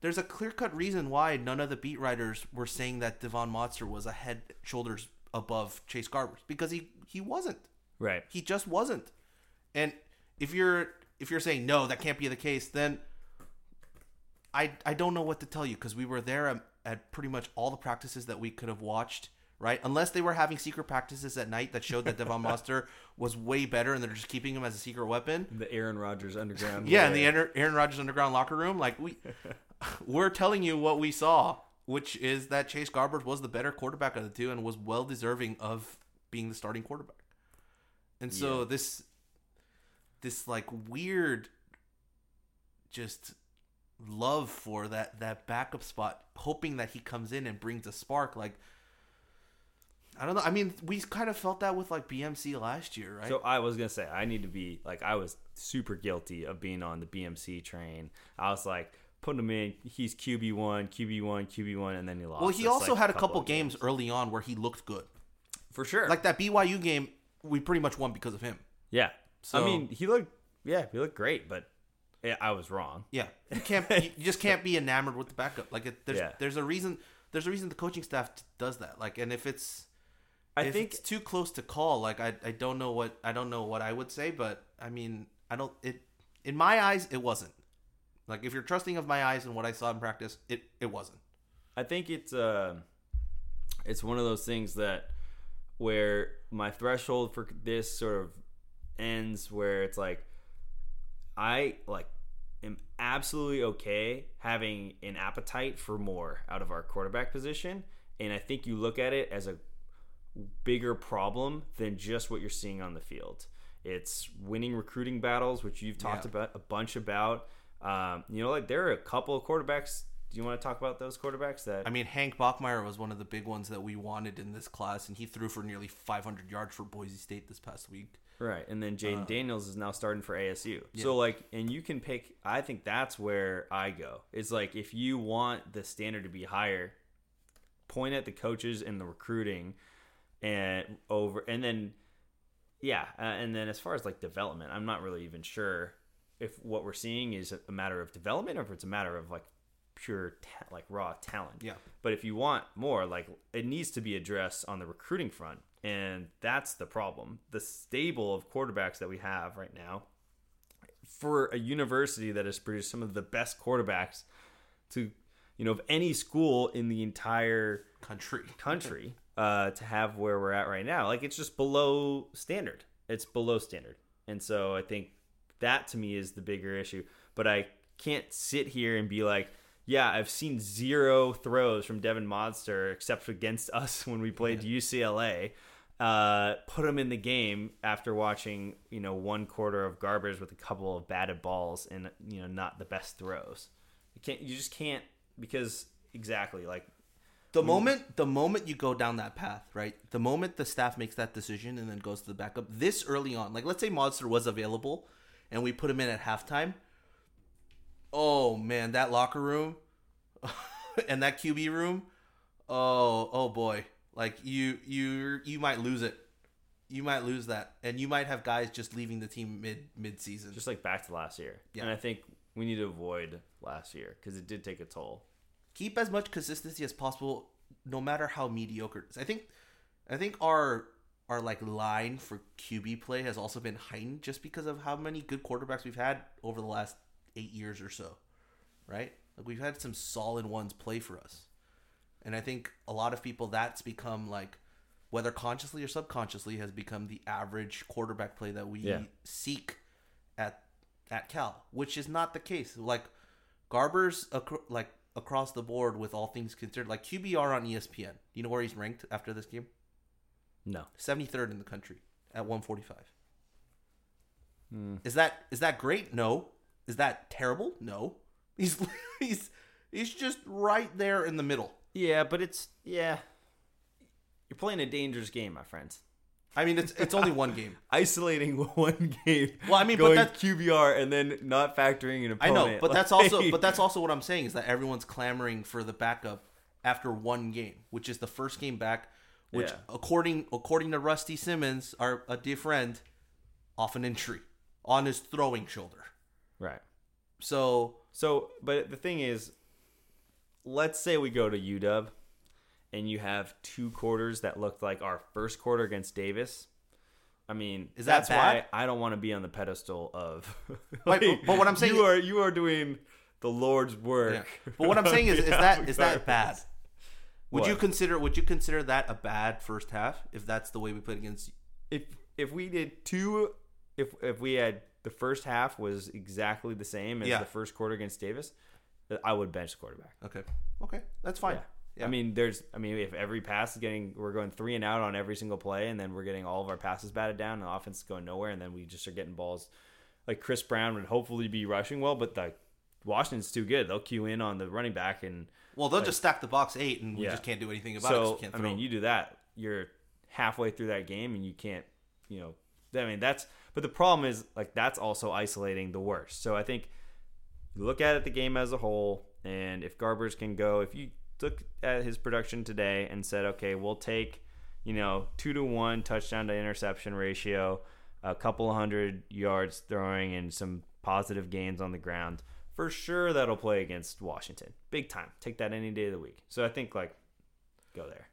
A: there's a clear cut reason why none of the beat writers were saying that Devon Modster was a head shoulders above Chase Garbers because he he wasn't.
B: right.
A: He just wasn't. And if you're if you're saying no, that can't be the case, then I I don't know what to tell you because we were there at, at pretty much all the practices that we could have watched. Right, unless they were having secret practices at night that showed that Devon Modster was way better, and they're just keeping him as a secret weapon.
B: The Aaron Rodgers underground.
A: Yeah, in the. Aaron Aaron Rodgers underground locker room, like we, we're telling you what we saw, which is that Chase Garbers was the better quarterback of the two and was well deserving of being the starting quarterback. And so
B: Yeah.
A: this, this like weird, just love for that that backup spot, hoping that he comes in and brings a spark. Like, I don't know. I mean, we kind of felt that with like BMC last year, right?
B: So I was gonna say I need to be like I was super guilty of being on the BMC train. I was like putting him in. He's QB one, QB one, QB one, and then he lost.
A: well, he also
B: like,
A: had a couple
B: of
A: games early on where he looked good.
B: for sure.
A: like that BYU game, we pretty much won because of him.
B: yeah.
A: So-
B: I mean, he looked. Yeah, he looked great, but yeah, I was wrong.
A: Yeah, you can't. you you just can't be enamored with the backup. Like it, there's
B: Yeah.
A: there's a reason. There's a reason the coaching staff does that. Like, and if it's
B: I
A: if
B: think
A: it's too close to call, like I I don't know what I don't know what I would say, but I mean I don't it in my eyes it wasn't. Like if you're trusting of my eyes and what I saw in practice, it it wasn't.
B: I think it's uh, it's one of those things that where my threshold for this sort of ends where it's like I like am absolutely okay having an appetite for more out of our quarterback position and I think you look at it as a bigger problem than just what you're seeing on the field. It's winning recruiting battles, which you've talked
A: Yeah.
B: about a bunch about. Um, you know, like there are a couple of quarterbacks. Do you want to talk about those quarterbacks that
A: I mean, Hank Bachmeier was one of the big ones that we wanted in this class, and he threw for nearly 500 yards for Boise State this past week.
B: Right, and then
A: Uh,
B: Daniels is now starting for ASU. So like, and you can pick. I think that's where I go. It's like if you want the standard to be higher, point at the coaches and the recruiting, and over, and then yeah, uh, and then as far as like development, I'm not really even sure if what we're seeing is a matter of development or if it's a matter of like pure ta- like raw talent.
A: Yeah.
B: But if you want more, like it needs to be addressed on the recruiting front. And that's the problem. The stable of quarterbacks that we have right now for a university that has produced some of the best quarterbacks to you know of any school in the entire
A: Country.
B: country uh, to have where we're at right now. Like it's just below standard. It's below standard, and so I think that to me is the bigger issue. But I can't sit here and be like, yeah, I've seen zero throws from Devon Modster except against us when we played UCLA. Uh, put him in the game after watching you know one quarter of garbage with a couple of batted balls and you know not the best throws. You can't. You just can't because exactly like
A: The moment the moment you go down that path, right? The moment the staff makes that decision and then goes to the backup, this early on, like let's say Modster was available and we put him in at halftime. Oh man, that locker room and that QB room. Oh, oh boy. Like you you you might lose it. You might lose that. And you might have guys just leaving the team mid mid season.
B: just like back to last year.
A: Yeah.
B: And I think we need to avoid last year because it did take a toll.
A: keep as much consistency as possible no matter how mediocre it is. I think I think our our like line for QB play has also been heightened just because of how many good quarterbacks we've had over the last 8 years or so. Right? Like we've had some solid ones play for us. And I think a lot of people that's become like whether consciously or subconsciously has become the average quarterback play that we
B: Yeah.
A: seek at at Cal, which is not the case. Like Garber's like across the board with all things considered, like QBR on ESPN. You know where he's ranked after this game?
B: No.
A: 73rd in the country at 145.
B: Hmm.
A: Is that is that great? No. Is that terrible? No. He's he's he's just right there in the middle.
B: Yeah, but it's yeah. You're playing a dangerous game, my friends.
A: I mean, it's it's only one game.
B: Isolating one game.
A: Well, I mean, but
B: that's
A: that-
B: QBR and then not factoring an opponent.
A: I know, but that's also but that's also what I'm saying is that everyone's clamoring for the backup after one game, which is the first game back, which
B: Yeah.
A: according according to Rusty Simmons, our a dear friend, off an injury on his throwing shoulder.
B: Right.
A: So
B: So, but the thing is, let's say we go to UW, and you have two quarters that looked like our first quarter against Davis. I mean,
A: Is that
B: that's
A: bad?
B: why I don't want to be on the pedestal of.
A: But- but what I'm saying-
B: you are you are doing the Lord's work.
A: Yeah. But what I'm saying is, is that is that bad? Would you consider would you consider that a bad first half if that's the way we played against?
B: if if we did two if if we had the first half was exactly the same as
A: Yeah.
B: the first quarter against Davis, I would bench the quarterback.
A: Okay, okay, that's fine.
B: Yeah.
A: Yeah.
B: I mean, there's. I mean, if every pass is getting, we're going three and out on every single play, and then we're getting all of our passes batted down, and the offense is going nowhere, and then we just are getting balls. Like Chris Brown would hopefully be rushing well, but like Washington's too good. They'll cue in on the running back, and
A: Well, they'll just stack the box eight, and we
B: Yeah.
A: just can't do anything about it.
B: so
A: can't
B: I mean, you do that, you're halfway through that game, and you can't, you know. I mean, that's. But the problem is, like, that's also isolating the worst. So I think you look at it the game as a whole, and if Garbers can go, if you look at his production today and said, okay, we'll take, you know, two to one touchdown to interception ratio, a couple hundred yards throwing, and some positive gains on the ground, for sure that'll play against Washington, big time. Take that any day of the week. So I think like, go there.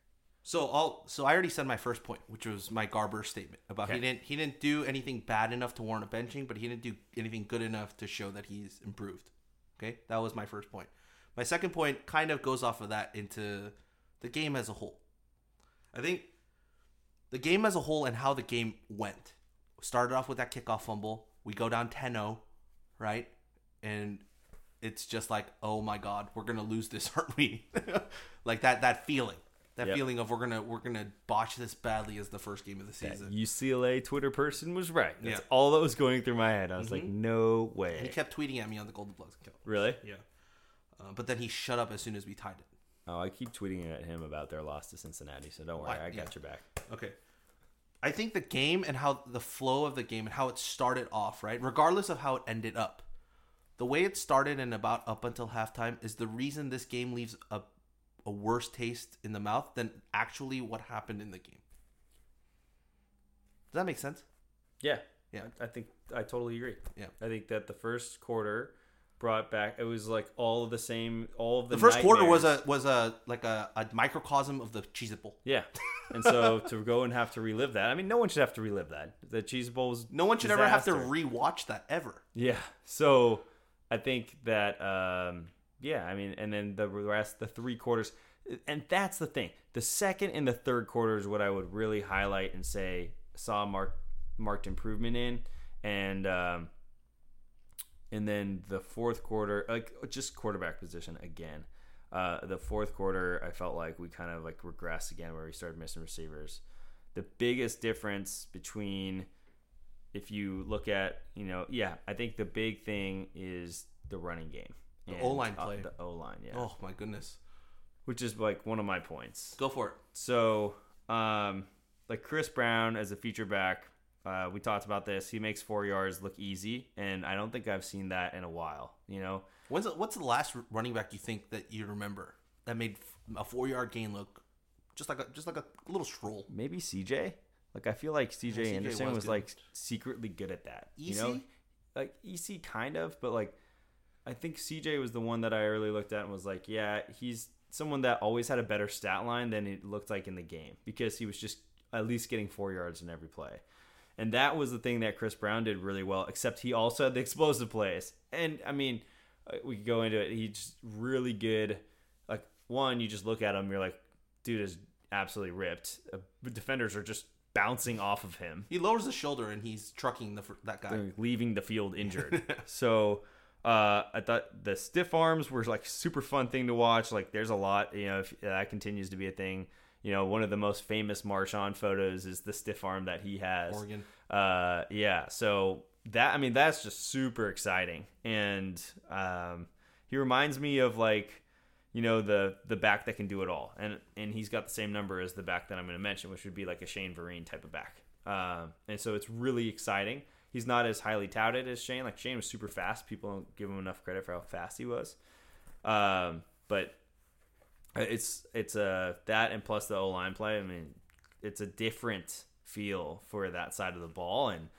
A: So I'll so I already said my first point, which was my Garber statement about he didn't he didn't do anything bad enough to warrant a benching, but he didn't do anything good enough to show that he's improved. Okay, that was my first point. My second point kind of goes off of that into the game as a whole. I think the game as a whole and how the game went started off with that kickoff fumble. We go down 10-0, right? And it's just like, oh my god, we're gonna lose this, aren't we? like that that feeling, that
B: Yep.
A: feeling of we're gonna we're gonna botch this badly as the first game of the season.
B: UCLA Twitter person was right. That's
A: Yeah. Mm-hmm.
B: all that was going through my head. I was like, no way.
A: And He kept tweeting at me on the Golden Blogs account.
B: Really?
A: Yeah, uh, but then he shut up as soon as we tied it.
B: Oh, I keep tweeting at him about their loss to Cincinnati, so don't worry,
A: Why-
B: I got
A: yeah.
B: your back.
A: Okay. I think the game and how the flow of the game and how it started off, right? Regardless of how it ended up. The way it started and about up until halftime is the reason this game leaves a a worse taste in the mouth than actually what happened in the game. Does that make sense?
B: Yeah,
A: Yeah.
B: I I think I totally agree.
A: Yeah.
B: I think that the first quarter brought back. It was like all of the same. All of the
A: The first quarter was a was a like a, a microcosm of the Cheez It Bowl.
B: yeah. And so to go and have to relive that, I mean, no one should have to relive that. The Cheese Bowl was
A: No one should ever have to
B: disaster.
A: rewatch that ever.
B: Yeah. So I think that um yeah, I mean and then the rest the three quarters and that's the thing. The second and the third quarter is what I would really highlight and say saw mark marked improvement in and um and then the fourth quarter like just quarterback position again. Uh the fourth quarter I felt like we kind of like regressed again where we started missing receivers. The biggest difference between if you look at, you know, yeah, I think the big thing is the running game. The
A: O-line play.
B: the O line, yeah.
A: Oh my goodness.
B: Which is like one of my points.
A: Go for it.
B: So, um, like Chris Brown as a feature back, uh, we talked about this. He makes four yards look easy, and I don't think I've seen that in a while. You know,
A: When's the, what's the last running back you think that you remember that made a four yard gain look just like a just like a little stroll?
B: maybe CJ. Like I feel like CJ,
A: CJ
B: Anderson
A: was
B: was, like secretly good at that. You know, like EC kind of, but like I think CJ was the one that I early looked at and was like, yeah, he's someone that always had a better stat line than it looked like in the game because he was just at least getting four yards in every play. And that was the thing that Chris Brown did really well, except he also had the explosive plays. And I mean, uh, we could go into it. He's really good. Like one, you just look at him, you're like, dude is absolutely ripped. Uh, defenders are just bouncing off of him,
A: He lowers his shoulder and he's trucking the that guy.
B: leaving the field injured. so uh, I thought the stiff arms were like super fun thing to watch. Like there's a lot, you know, if that continues to be a thing. You know, one of the most famous Marshawn photos is the stiff arm that he has.
A: Oregon.
B: Uh, yeah. So that I mean that's just super exciting, and um, he reminds me of like you know the the back that can do it all, and and he's got the same number as the back that I'm going to mention, which would be like a Shane Vereen type of back. Um, and so it's really exciting. He's not as highly touted as Shane. Like Shane was super fast. People don't give him enough credit for how fast he was. Um, but it's it's a that and plus the O line play. I mean, it's a different feel for that side of the ball, and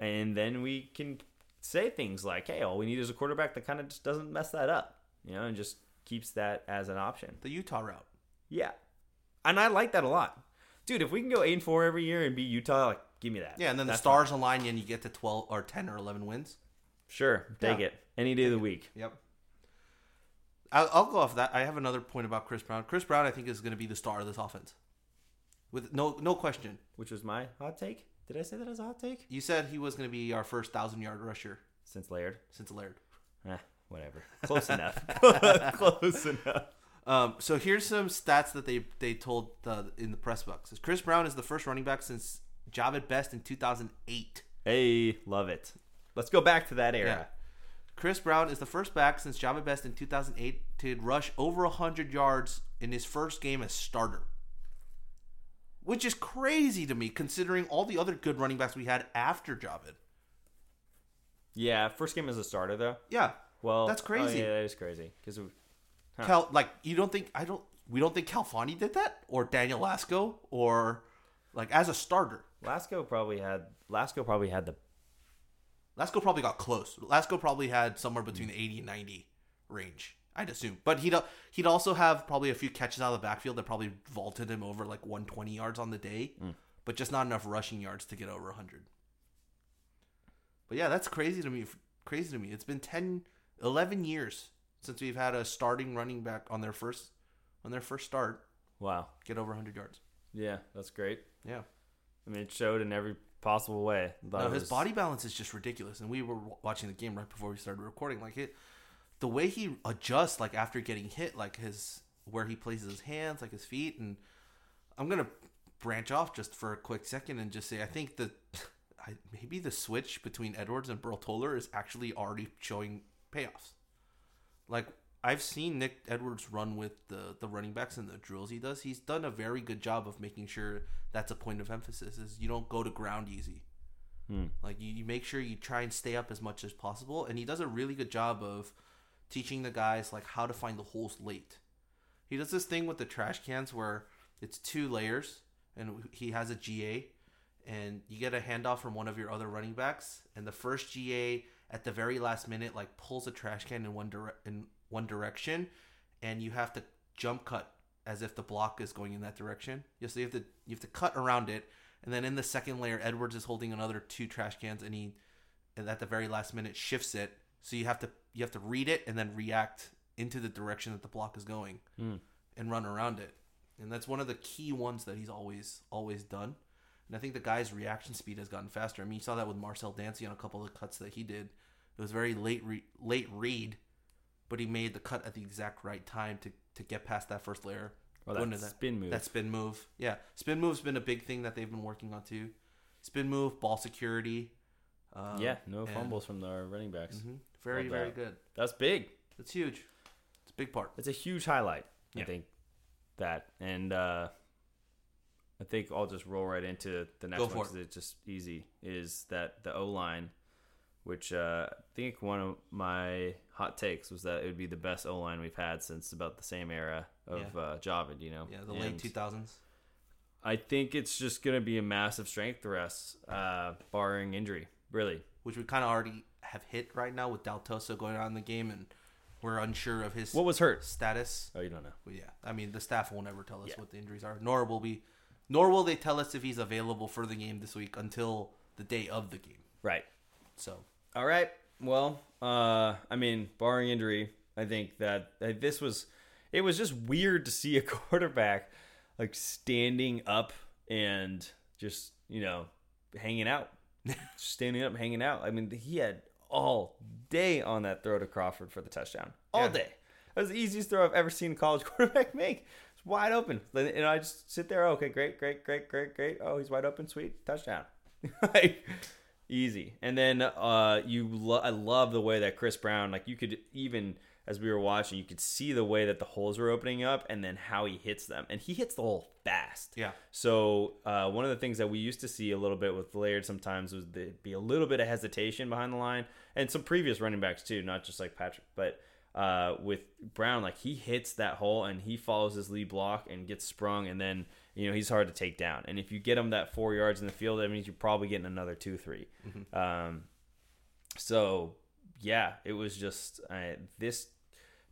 B: and then we can say things like, "Hey, all we need is a quarterback that kind of just doesn't mess that up," you know, and just keeps that as an option.
A: The Utah route.
B: Yeah, and I like that a lot, dude. If we can go eight and four every year and beat Utah, like, give me that.
A: Yeah, and then
B: That's
A: the stars align and you get to 12 or 10 or 11 wins.
B: Sure, take
A: Yeah.
B: it any day of the week.
A: Yep. I'll, I'll go off that. I have another point about Chris Brown. Chris Brown, I think, is going to be the star of this offense, with no no question.
B: Which was my hot take. Did I say that as a hot take?
A: You said he was going to be our first thousand yard rusher
B: Since Laird,
A: since Laird.
B: eh, whatever. Close enough. Close enough.
A: Um, so here's some stats that they they told uh, in the press box. Chris Brown is the first running back since Javid Best in 2008.
B: Hey, love it. Let's go back to that era.
A: Yeah. Chris Brown is the first back since Javid Best in 2008 to rush over 100 yards in his first game as starter. Which is crazy to me considering all the other good running backs we had after Javid.
B: Yeah, first game as a starter though.
A: Yeah.
B: Well,
A: That's crazy.
B: Oh, yeah, that is crazy because
A: Cal like you don't think I don't we don't think Khalfani did that or Daniel Lasco or like as a starter.
B: Lasco probably had Lasco probably had the
A: Lasco probably got close. Lasco probably had somewhere between 80 and 90 range, I'd assume. But he'd he'd also have probably a few catches out of the backfield that probably vaulted him over like 120 yards on the day, mm. but just not enough rushing yards to get over 100. But yeah, that's crazy to me. Crazy to me. It's been 10 11 years since we've had a starting running back on their first on their first start
B: wow.
A: get over 100 yards.
B: Yeah, that's great.
A: Yeah.
B: I mean, it showed in every possible way. Thought
A: No, his
B: was-
A: body balance is just ridiculous. And we were watching the game right before we started recording. Like it, the way he adjusts, like after getting hit, like his where he places his hands, like his feet. And I'm gonna branch off just for a quick second and just say I think that I, maybe the switch between Edwards and Burl Toler is actually already showing payoffs. Like I've seen Nick Edwards run with the the running backs and the drills he does. He's done a very good job of making sure that's a point of emphasis. Is you don't go to ground easy. Hmm. Like you, you make sure you try and stay up as much as possible, and he does a really good job of teaching the guys like how to find the holes late. He does this thing with the trash cans where it's two layers, and he has a GA, and you get a handoff from one of your other running backs, and the first GA at the very last minute like pulls a trash can in one dire- in one direction, and you have to jump cut as if the block is going in that direction. Yeah, so you have to you have to cut around it, and then in the second layer, Edwards is holding another two trash cans, and he and at the very last minute shifts it. So you have to you have to read it and then react into the direction that the block is going hmm. and run around it. And that's one of the key ones that he's always always done. And I think the guy's reaction speed has gotten faster. I mean, you saw that with Marcel Dancy on a couple of the cuts that he did. It was very late re- late read, but he made the cut at the exact right time to, to get past that first layer.
B: Oh, that
A: into
B: spin move.
A: That spin move. Yeah. Spin move's been a big thing that they've been working on too. Spin move, ball security. Um,
B: yeah, no
A: and-
B: fumbles from the running backs.
A: Mhm. Very,
B: Love
A: very
B: that.
A: good.
B: That's big.
A: That's huge. It's a big part.
B: It's a huge highlight. I think that, and uh, I think I'll just roll right into the next
A: Go
B: one because it's just easy. Is that the O line, which uh, I think one of my hot takes was that it would be the best O line we've had since about the same era of
A: Yeah.
B: uh, Javid. You know,
A: Yeah, the late 2000s.
B: I think it's just going to be a massive strength for us, uh, barring injury. Really,
A: which we kind of already have hit right now with Daltoso going on in the game, and we're unsure of his
B: what was hurt?
A: status.
B: Oh, you don't know.
A: Well, yeah, I mean the staff will never tell us
B: Yeah.
A: what the injuries are, nor will we, nor will they tell us if he's available for the game this week until the day of the game.
B: Right.
A: So
B: All right. Well, uh, I mean, barring injury, I think that, this was it was just weird to see a quarterback like standing up and just you know hanging out, standing up, hanging out. I mean, he had all day on that throw to Crawford for the touchdown, all
A: Yeah.
B: day. That was the easiest throw I've ever seen a college quarterback make. It's wide open, and I just sit there. Okay, great, great, great, great, great. Oh, he's wide open, sweet touchdown. like easy. And then uh, you, lo- I love the way that Chris Brown, like you could even as we were watching, you could see the way that the holes were opening up, and then how he hits them, and he hits the hole fast.
A: Yeah.
B: So uh, one of the things that we used to see a little bit with Laird sometimes was there'd be a little bit of hesitation behind the line, and some previous running backs too, not just like Patrick, but. Uh, with Brown, like he hits that hole and he follows his lead block and gets sprung, and then you know he's hard to take down. And if you get him that four yards in the field, that means you're probably getting another two, 3 Um, so yeah, it was just uh, this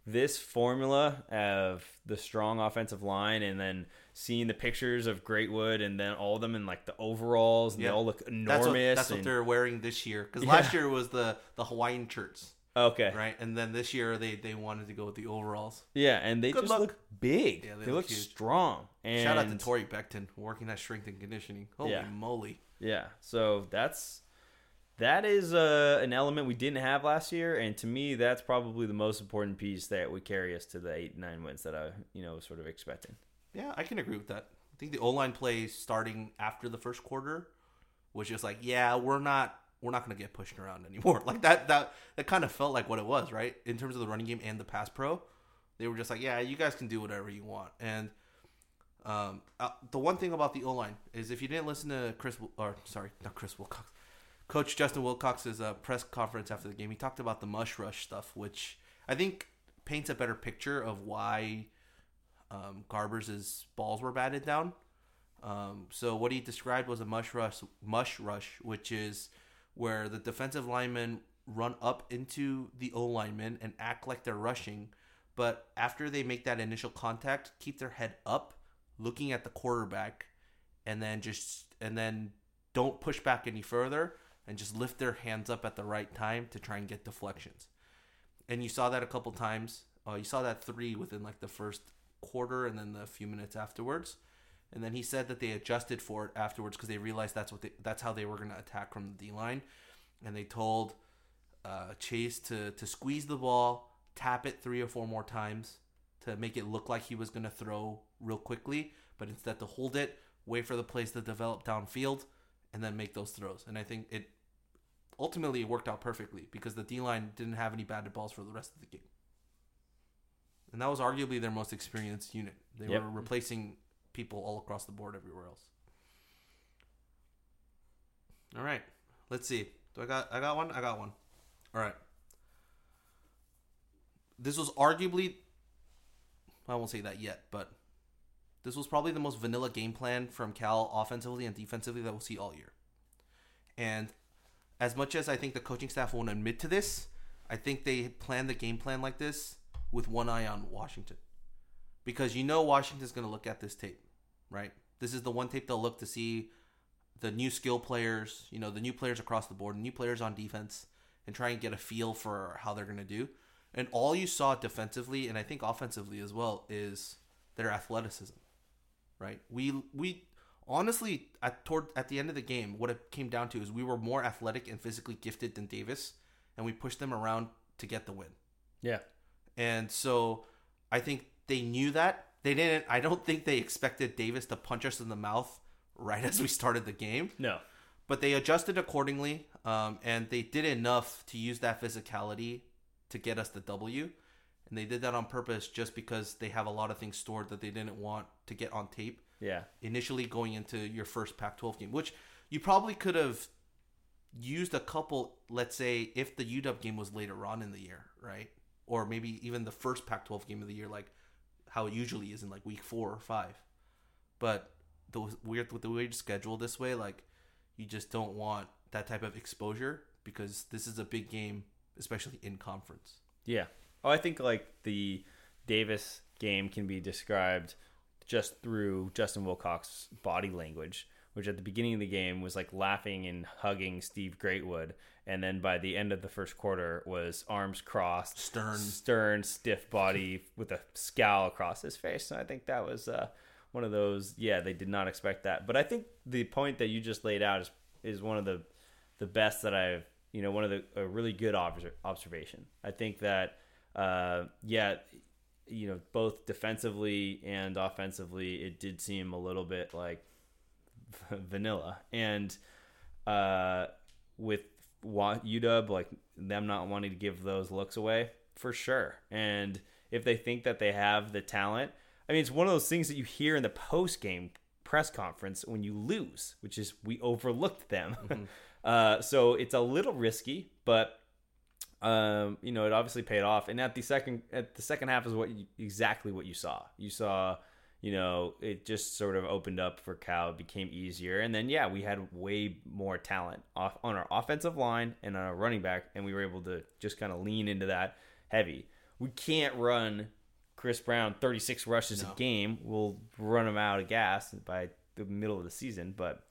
B: this formula of the strong offensive line, and then seeing the pictures of Greatwood, and then all of them in like the overalls, and
A: Yeah.
B: they all look
A: That's
B: enormous.
A: what, that's what they're wearing this year. Because
B: Yeah.
A: last year was the the Hawaiian shirts,
B: okay,
A: right? And then this year they they wanted to go with the overalls.
B: yeah, and they
A: Good
B: just
A: luck.
B: look big.
A: Yeah,
B: they, look,
A: huge.
B: strong. And
A: Shout out to Torre Becton working that strength and conditioning. Holy
B: Yeah.
A: moly!
B: Yeah, so that's that is uh, an element we didn't have last year, and to me, that's probably the most important piece that would carry us to the eight nine wins that I you know was sort of expecting.
A: Yeah, I can agree with that. I think the O line play starting after the first quarter was just like, yeah, we're not we're not gonna get pushed around anymore. Like that that that kind of felt like what it was, right? In terms of the running game and the pass pro, they were just like, yeah, you guys can do whatever you want. And um, uh, the one thing about the O line is if you didn't listen to Chris or sorry, not Chris Wilcox, Coach Justin Wilcox's uh, press conference after the game, he talked about the mush rush stuff, which I think paints a better picture of why um, Garbers' balls were batted down. Um, so what he described was a mush rush, mush rush, which is where the defensive linemen run up into the O linemen and act like they're rushing, but after they make that initial contact, keep their head up, looking at the quarterback, and then just and then don't push back any further and just lift their hands up at the right time to try and get deflections. And you saw that a couple times. Uh, you saw that three within like the first quarter and then the few minutes afterwards. And then he said that they adjusted for it afterwards because they realized that's what they, that's how they were going to attack from the D line, and they told uh, Chase to to squeeze the ball, tap it three or four more times to make it look like he was going to throw real quickly, but instead to hold it, wait for the plays to develop downfield, and then make those throws. And I think it ultimately it worked out perfectly because the D line didn't have any batted balls for the rest of the game. And that was arguably their most experienced unit. They
B: Yep.
A: were replacing people all across the board everywhere else. All right. Let's see. Do I got I got one? I got one. All right. This was arguably I won't say that yet, but this was probably the most vanilla game plan from Cal offensively and defensively that we'll see all year. And as much as I think the coaching staff won't admit to this, I think they planned the game plan like this with one eye on Washington. Because you know Washington's going to look at this tape, right? This is the one tape they'll look to see the new skill players, you know, the new players across the board, new players on defense, and try and get a feel for how they're going to do. And all you saw defensively, and I think offensively as well, is their athleticism, right? We we honestly at toward at the end of the game, what it came down to is we were more athletic and physically gifted than Davis, and we pushed them around to get the win.
B: Yeah,
A: And so I think they knew that. They didn't I don't think they expected Davis to punch us in the mouth right as we started the game.
B: no,
A: But they adjusted accordingly, um, and they did enough to use that physicality to get us the W. And they did that on purpose just because they have a lot of things stored that they didn't want to get on tape
B: yeah,
A: initially going into your first Pac 12 game, which you probably could have used a couple, let's say, if the UW game was later on in the year, right? Or maybe even the first Pac 12 game of the year, like how it usually is in like week four or five. But the weird with the weird schedule this way, like you just don't want that type of exposure because this is a big game, especially in conference.
B: yeah. Oh, I think like the Davis game can be described just through Justin Wilcox's body language, which at the beginning of the game was like laughing and hugging Steve Greatwood, and then by the end of the first quarter was arms crossed,
A: Stern.
B: stern, stiff body with a scowl across his face. And I think that was uh, one of those. Yeah, they did not expect that. But I think the point that you just laid out is is one of the the best that I've you know one of the a really good obser- observation. I think that uh, yeah, you know both defensively and offensively, it did seem a little bit like vanilla and uh, with UW like them not wanting to give those looks away for sure. And if they think that they have the talent, I mean, it's one of those things that you hear in the post game press conference when you lose, which is we overlooked them. uh, so it's a little risky, but um, you know, it obviously paid off. And at the second at the second half is what you, exactly what you saw. You saw, you know, it just sort of opened up for Cal, it became easier, and then yeah, we had way more talent off on our offensive line and on our running back, and we were able to just kind of lean into that heavy. We can't run Chris Brown 36 rushes a game. We'll run him out of gas by the middle of the season, but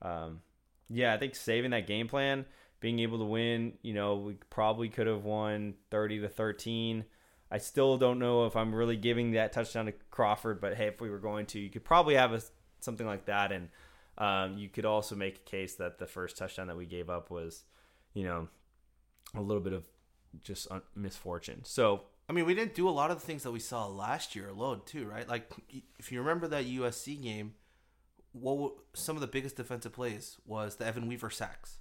B: um, yeah, I think saving that game plan, being able to win, you know, we probably could have won 30 to 13. I still don't know if I'm really giving that touchdown to Crawford, but hey, if we were going to, you could probably have a, something like that. And um, you could also make a case that the first touchdown that we gave up was, you know, a little bit of just un- misfortune. So,
A: I mean, we didn't do a lot of the things that we saw last year alone, too, right? Like, if you remember that USC game, what were- some of the biggest defensive plays was the Evan Weaver sacks,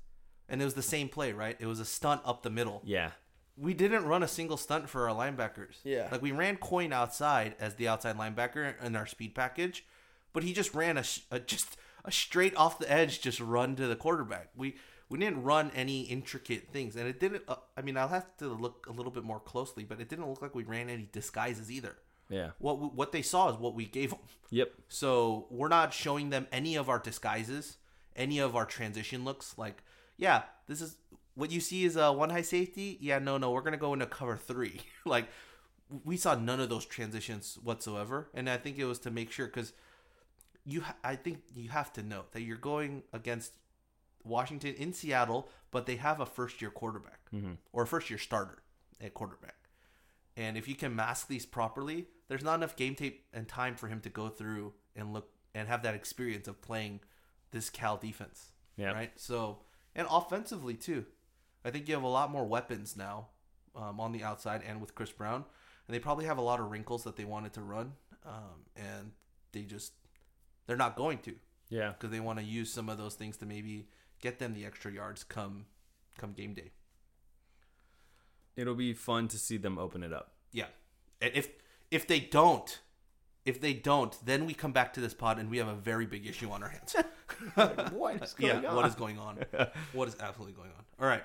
A: and it was the same play, right? It was a stunt up the middle.
B: yeah.
A: We didn't run a single stunt for our linebackers.
B: Yeah.
A: like we ran Kuony outside as the outside linebacker in our speed package, but he just ran a, a just a straight off the edge, just run to the quarterback. We we didn't run any intricate things, and it didn't. Uh, I mean, I'll have to look a little bit more closely, but it didn't look like we ran any disguises either.
B: Yeah.
A: What we- what they saw is what we gave them.
B: Yep.
A: So we're not showing them any of our disguises, any of our transition looks. Like, yeah, this is what you see is a one high safety. Yeah, no, no, we're gonna go into cover three. like, we saw none of those transitions whatsoever, and I think it was to make sure because you, ha- I think you have to know that you're going against Washington in Seattle, but they have a first year quarterback mm-hmm. or a first year starter at quarterback. And if you can mask these properly, there's not enough game tape and time for him to go through and look and have that experience of playing this Cal defense.
B: Yeah.
A: Right. So and offensively too, I think you have a lot more weapons now um, on the outside and with Chris Brown, and they probably have a lot of wrinkles that they wanted to run, um, and they just they're not going to
B: Yeah.
A: because they want to use some of those things to maybe get them the extra yards come come game day.
B: It'll be fun to see them open it up.
A: Yeah. And if if they don't, if they don't, then we come back to this pod and we have a very big issue on our hands.
B: what is going
A: yeah, what is going on? what is absolutely going on? All right.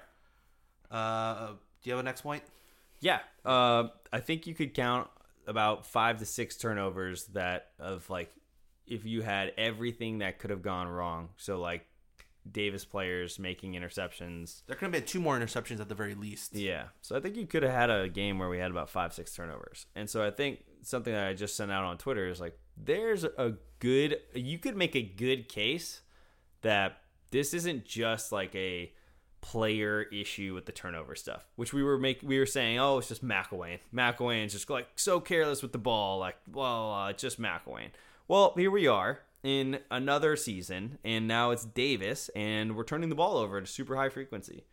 A: Uh, do you have a next point?
B: Yeah, uh, I think you could count about five to six turnovers that of like if you had everything that could have gone wrong. So like Davis players making interceptions.
A: There could have been two more interceptions at the very least.
B: Yeah, so I think you could have had a game where we had about five six turnovers. And so I think something that I just sent out on Twitter is like there's a good you could make a good case that this isn't just like a player issue with the turnover stuff, which we were make we were saying, oh, it's just McIlwain. McIlwain's just like so careless with the ball, like well, uh, it's just McIlwain. Well, here we are in another season, and now it's Davis, and we're turning the ball over at a super high frequency.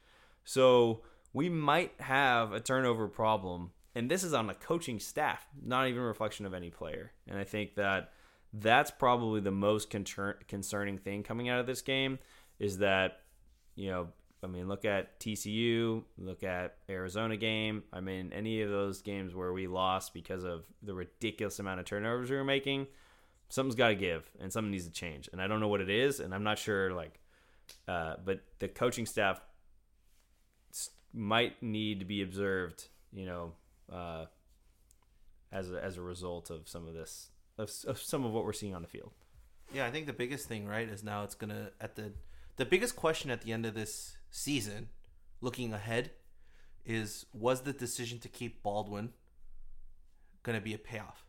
B: So we might have a turnover problem, and this is on the coaching staff, not even a reflection of any player. And I think that that's probably the most concern- concerning thing coming out of this game is that you know I mean, look at TCU, look at Arizona game. I mean, any of those games where we lost because of the ridiculous amount of turnovers we were making, something's got to give and something needs to change. And I don't know what it is, and I'm not sure. Like, uh, but the coaching staff might need to be observed. You know, uh, as a, as a result of some of this, of, of some of what we're seeing on the field.
A: Yeah, I think the biggest thing, right, is now it's gonna at the the biggest question at the end of this season, looking ahead, is was the decision to keep Baldwin gonna be a payoff?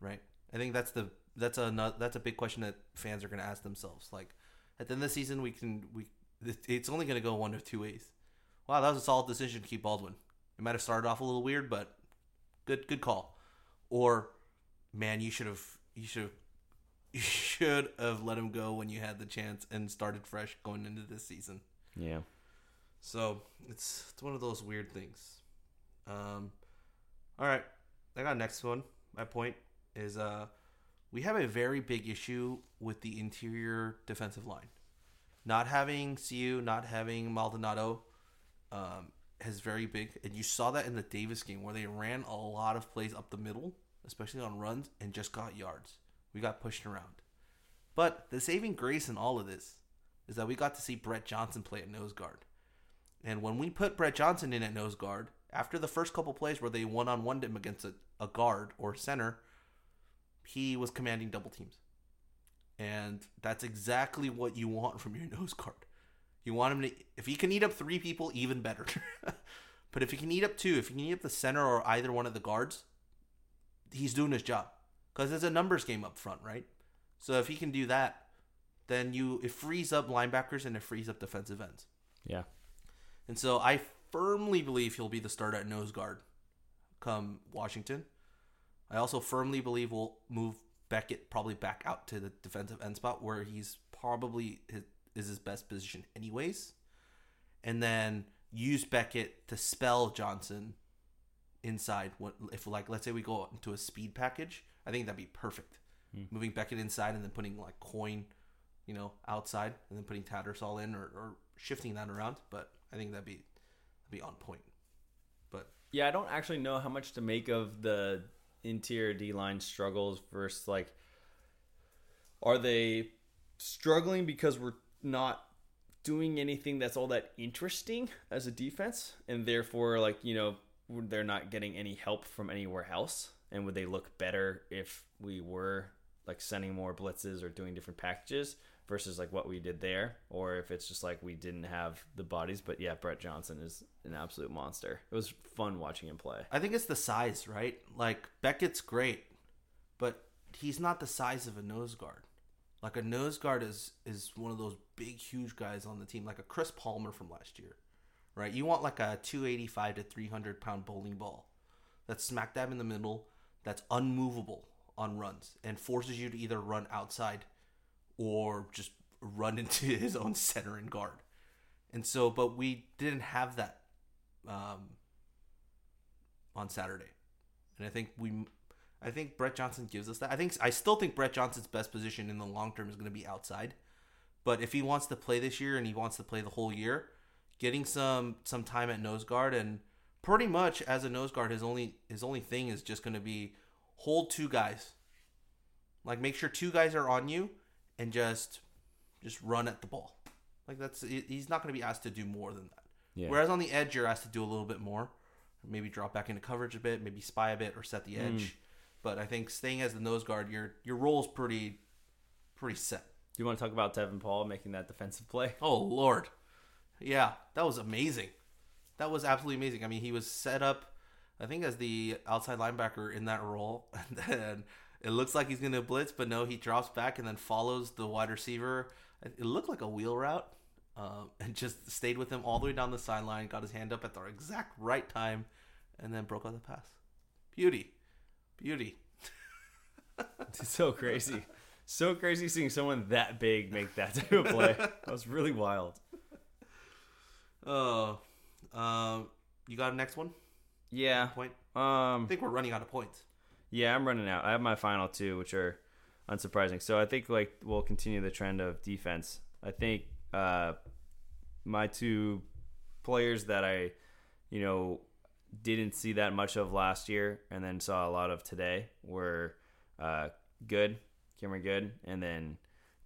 A: Right? I think that's the that's a that's a big question that fans are going to ask themselves. Like at the end of the season, we can we it's only going to go one of two ways. Wow, that was a solid decision to keep Baldwin. It might have started off a little weird, but good good call. Or man, you should have you should have you should have let him go when you had the chance and started fresh going into this season.
B: Yeah.
A: So it's it's one of those weird things. Um, all right, I got next one. My point is uh, we have a very big issue with the interior defensive line. Not having Ciu, not having Maldonado, um, is very big, and you saw that in the Davis game where they ran a lot of plays up the middle, especially on runs, and just got yards. We got pushed around. But the saving grace in all of this is that we got to see Brett Johnson play at nose guard. And when we put Brett Johnson in at nose guard, after the first couple plays where they one on one him against a, a guard or center, he was commanding double teams. And that's exactly what you want from your nose guard. You want him to, if he can eat up three people, even better. but if he can eat up two, if he can eat up the center or either one of the guards, he's doing his job. Because it's a numbers game up front, right? So if he can do that, then you it frees up linebackers and it frees up defensive ends.
B: Yeah.
A: And so I firmly believe he'll be the starter at nose guard come Washington. I also firmly believe we'll move Beckett probably back out to the defensive end spot where he's probably his, is his best position anyways. And then use Beckett to spell Johnson inside what if like let's say we go into a speed package, I think that'd be perfect. Hmm. Moving Beckett inside and then putting like Kuony, you know, outside and then putting Tattersall in or, or shifting that around. But I think that'd be that'd be on point. But
B: Yeah, I don't actually know how much to make of the interior D line struggles versus like are they struggling because we're not doing anything that's all that interesting as a defense and therefore like, you know, they're not getting any help from anywhere else and would they look better if we were like sending more blitzes or doing different packages versus like what we did there or if it's just like we didn't have the bodies but yeah Brett Johnson is an absolute monster it was fun watching him play
A: I think it's the size, right? Like Beckett's great, but he's not the size of a nose guard. Like a nose guard is is one of those big, huge guys on the team, like a Chris Palmer from last year, right? You want like a 285 to 300 pound bowling ball that's smack dab in the middle, that's unmovable on runs and forces you to either run outside or just run into his own center and guard. And so, but we didn't have that um, on Saturday, and I think we, I think Brett Johnson gives us that. I think I still think Brett Johnson's best position in the long term is going to be outside, but if he wants to play this year and he wants to play the whole year, getting some some time at nose guard and pretty much as a nose guard, his only his only thing is just going to be hold two guys, like make sure two guys are on you and just just run at the ball. Like that's he's not going to be asked to do more than that.
B: Yeah.
A: Whereas on the edge, you're asked to do a little bit more, maybe drop back into coverage a bit, maybe spy a bit or set the mm. edge. But I think staying as the nose guard, your your role is pretty pretty set.
B: do you want to talk about Tevin Paul making that defensive play
A: Oh Lord, yeah, that was amazing. That was absolutely amazing. I mean, he was set up, I think, as the outside linebacker in that role, and then it looks like he's going to blitz, but no, he drops back and then follows the wide receiver. It looked like a wheel route, um, and just stayed with him all the way down the sideline. Got his hand up at the exact right time, and then broke out the pass. Beauty, beauty.
B: It's so crazy. So crazy seeing someone that big make that type of play. That was really wild.
A: Oh, um, you got a next one?
B: Yeah.
A: Point.
B: Um
A: I think we're running out of points.
B: Yeah, I'm running out. I have my final two, which are unsurprising. So I think like we'll continue the trend of defense. I think uh, my two players that I, you know, didn't see that much of last year, and then saw a lot of today were uh, Goode, Cameron Goode, and then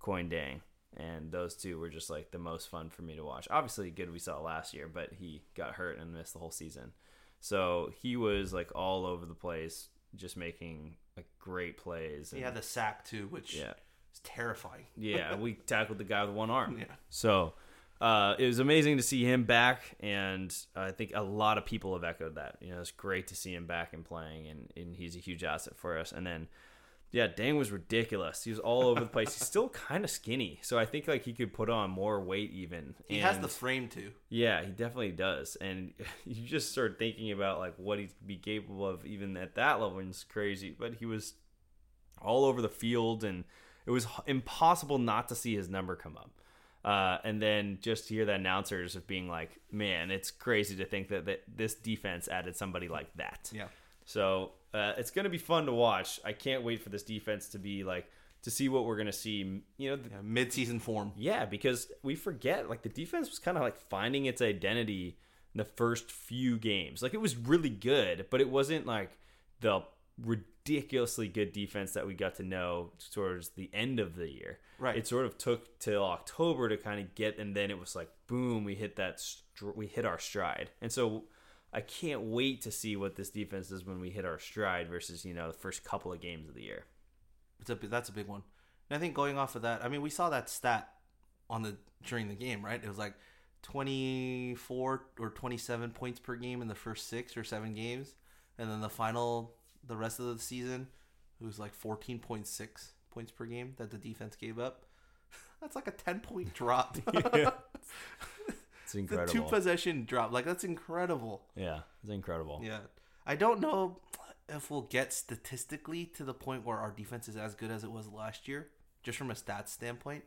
B: Kuony Deng. And those two were just like the most fun for me to watch. Obviously, Goode we saw last year, but he got hurt and missed the whole season. So he was like all over the place, just making like great plays.
A: He
B: and-
A: had the sack too, which
B: Yeah.
A: is terrifying.
B: yeah, we tackled the guy with one arm.
A: Yeah.
B: So uh, it was amazing to see him back, and I think a lot of people have echoed that. You know, it's great to see him back and playing, and, and he's a huge asset for us. And then Yeah, Deng was ridiculous. He was all over the place. He's still kind of skinny, so I think like he could put on more weight even.
A: He has the frame too.
B: Yeah, he definitely does. And you just start thinking about like what he'd be capable of even at that level, and it's crazy. But he was all over the field, and it was impossible not to see his number come up. Uh, and then just hear the announcers of being like, "Man, it's crazy to think that, that this defense added somebody like that."
A: Yeah.
B: So uh, it's going to be fun to watch. I can't wait for this defense to be like to see what we're going to see. You know, the,
A: Yeah, mid-season form.
B: yeah, because we forget like the defense was kind of like finding its identity in the first few games. Like it was really good, but it wasn't like the ridiculously good defense that we got to know towards the end of the year.
A: Right.
B: It sort of took till October to kind of get, and then it was like boom, we hit that, str- we hit our stride, and so. I can't wait to see what this defense is when we hit our stride versus you know the first couple of games of the year.
A: It's a that's a big one. And I think going off of that, I mean, we saw that stat on the during the game, right? It was like 24 or 27 points per game in the first 6 or 7 games, and then the final the rest of the season it was like 14.6 points per game that the defense gave up. That's like a 10 point drop.
B: It's
A: the two possession drop. Like that's incredible.
B: yeah, it's incredible.
A: Yeah. I don't know if we'll get statistically to the point where our defense is as good as it was last year, just from a stats standpoint.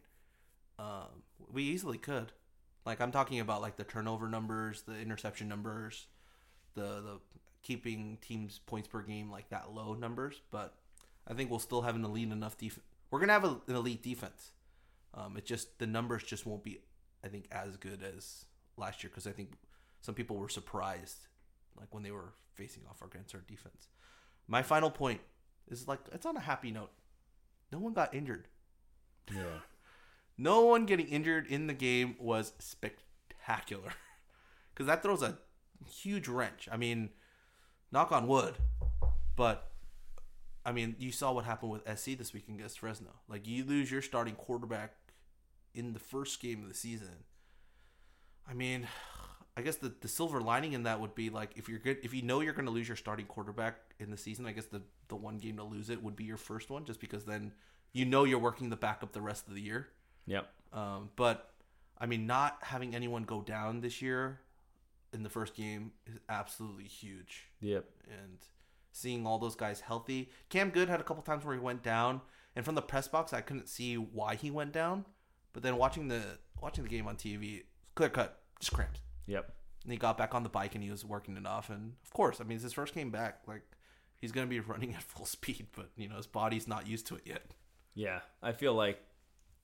A: Um, we easily could. Like I'm talking about like the turnover numbers, the interception numbers, the the keeping teams points per game like that low numbers, but I think we'll still have an elite enough defense. We're gonna have a, an elite defense. Um, it just the numbers just won't be, I think, as good as last year because I think some people were surprised, like when they were facing off against our defense. My final point is like it's on a happy note. No one got injured.
B: Yeah.
A: No one getting injured in the game was spectacular because that throws a huge wrench. I mean, knock on wood, but I mean, you saw what happened with SC this week against Fresno. Like, you lose your starting quarterback in the first game of the season. I mean, I guess the, the silver lining in that would be like if you're good, if you know you're going to lose your starting quarterback in the season, I guess the the one game to lose it would be your first one, just because then you know you're working the backup the rest of the year.
B: Yep.
A: Um, but I mean, not having anyone go down this year in the first game is absolutely huge.
B: Yep.
A: And seeing all those guys healthy, Cam Goode had a couple times where he went down, and from the press box, I couldn't see why he went down. But then watching the watching the game on TV, clear cut, just cramps.
B: Yep.
A: And he got back on the bike and he was working it off. And of course, I mean, it's his first game back. Like he's gonna be running at full speed, but you know his body's not used to it yet.
B: Yeah. I feel like,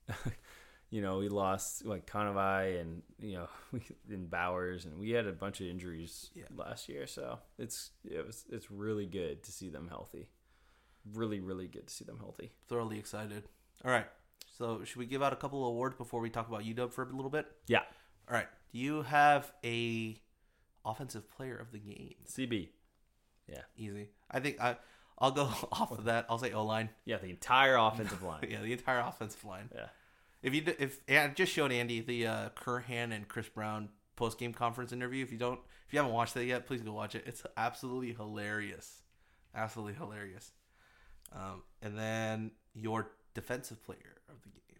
B: you know, we lost like Conavai and you know in Bowers, and we had a bunch of injuries
A: Yeah.
B: last year. So it's it was it's really good to see them healthy. Really, really good to see them healthy.
A: Thoroughly excited. All right. So should we give out a couple of awards before we talk about UW for a little bit?
B: Yeah.
A: All right. Do you have a offensive player of the game?
B: CB. Yeah.
A: Easy. I think I I'll go off of that. I'll say O line.
B: Yeah. The entire offensive line.
A: Yeah, the entire offensive line.
B: Yeah.
A: If you if and I just showed Andy the uh, Curhan and Chris Brown post game conference interview. If you don't, if you haven't watched that yet, please go watch it. It's absolutely hilarious, absolutely hilarious. Um, and then your defensive player of the game.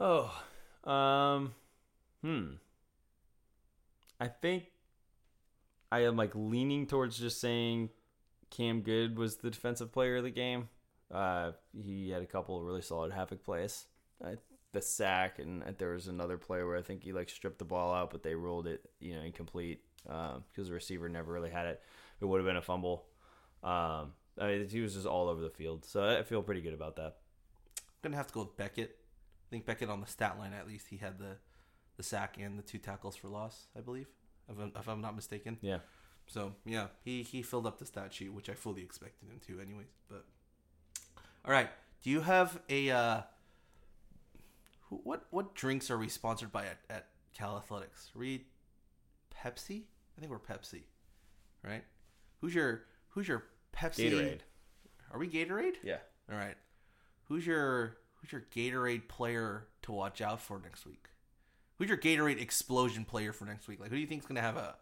B: Oh, um, hmm. I think I am like leaning towards just saying Cam Goode was the defensive player of the game. Uh, he had a couple of really solid havoc plays. I, the sack, and there was another play where I think he like stripped the ball out, but they ruled it, you know, incomplete because the receiver never really had it. It would have been a fumble. Um, I mean, he was just all over the field, so I feel pretty good about that.
A: I'm gonna have to go with Beckett. I think Beckett on the stat line at least he had the the sack and the two tackles for loss. I believe, if I'm, if I'm not mistaken.
B: Yeah.
A: So yeah, he he filled up the stat sheet, which I fully expected him to, anyways. But all right, do you have a uh, who, what what drinks are we sponsored by at, at Cal Athletics? Are we Pepsi? I think we're Pepsi, right? Who's your who's your Pepsi?
B: Gatorade.
A: Are we Gatorade?
B: Yeah.
A: All right. Who's your who's your Gatorade player to watch out for next week? Who's your Gatorade explosion player for next week? Like, who do you think is gonna have a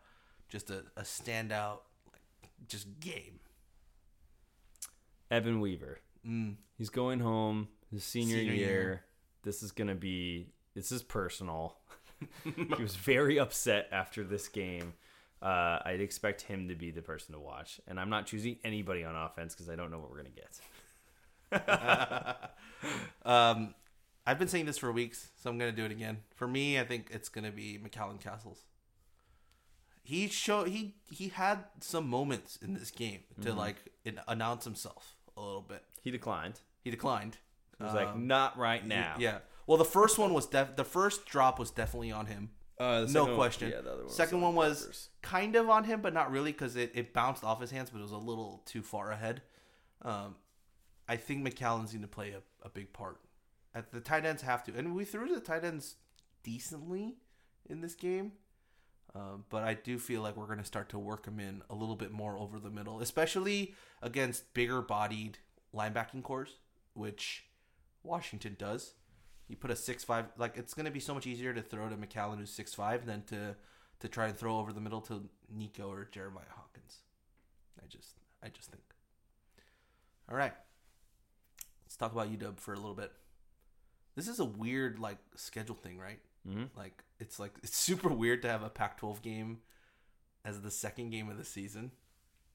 A: just a, a standout like just game?
B: Evan Weaver. He's going home his senior,
A: Senior
B: year.
A: year.
B: This is gonna be. This is personal. he was very upset after this game. Uh, I'd expect him to be the person to watch, and I'm not choosing anybody on offense because I don't know what we're gonna get.
A: Um, I've been saying this for weeks, so I'm gonna do it again. For me, I think it's gonna be McCallan Castles. He showed he he had some moments in this game to
B: Mm-hmm.
A: like in, announce himself a little bit.
B: He declined.
A: He declined.
B: He was like, "Not right now."
A: Um, Yeah. Well, the first one was def- the first drop was definitely on him.
B: Uh,
A: no
B: one-
A: question.
B: yeah, the other one was
A: second one was
B: Peppers.
A: kind of on him, but not really because it, it bounced off his hands, but it was a little too far ahead. Um, I think McCallan's going to play a, a big part. At the tight ends have to, and we threw the tight ends decently in this game. Um, but I do feel like we're going to start to work them in a little bit more over the middle, especially against bigger bodied linebacking cores, which Washington does. You put a six five, like it's going to be so much easier to throw to McCallan who's six five than to to try and throw over the middle to Nikko or Jeremiah Hawkins. I just I just think. All right, let's talk about UW for a little bit. This is a weird like schedule thing, right? Mm-hmm. Like it's like it's super weird to have a Pac-12 game as the second game of the season.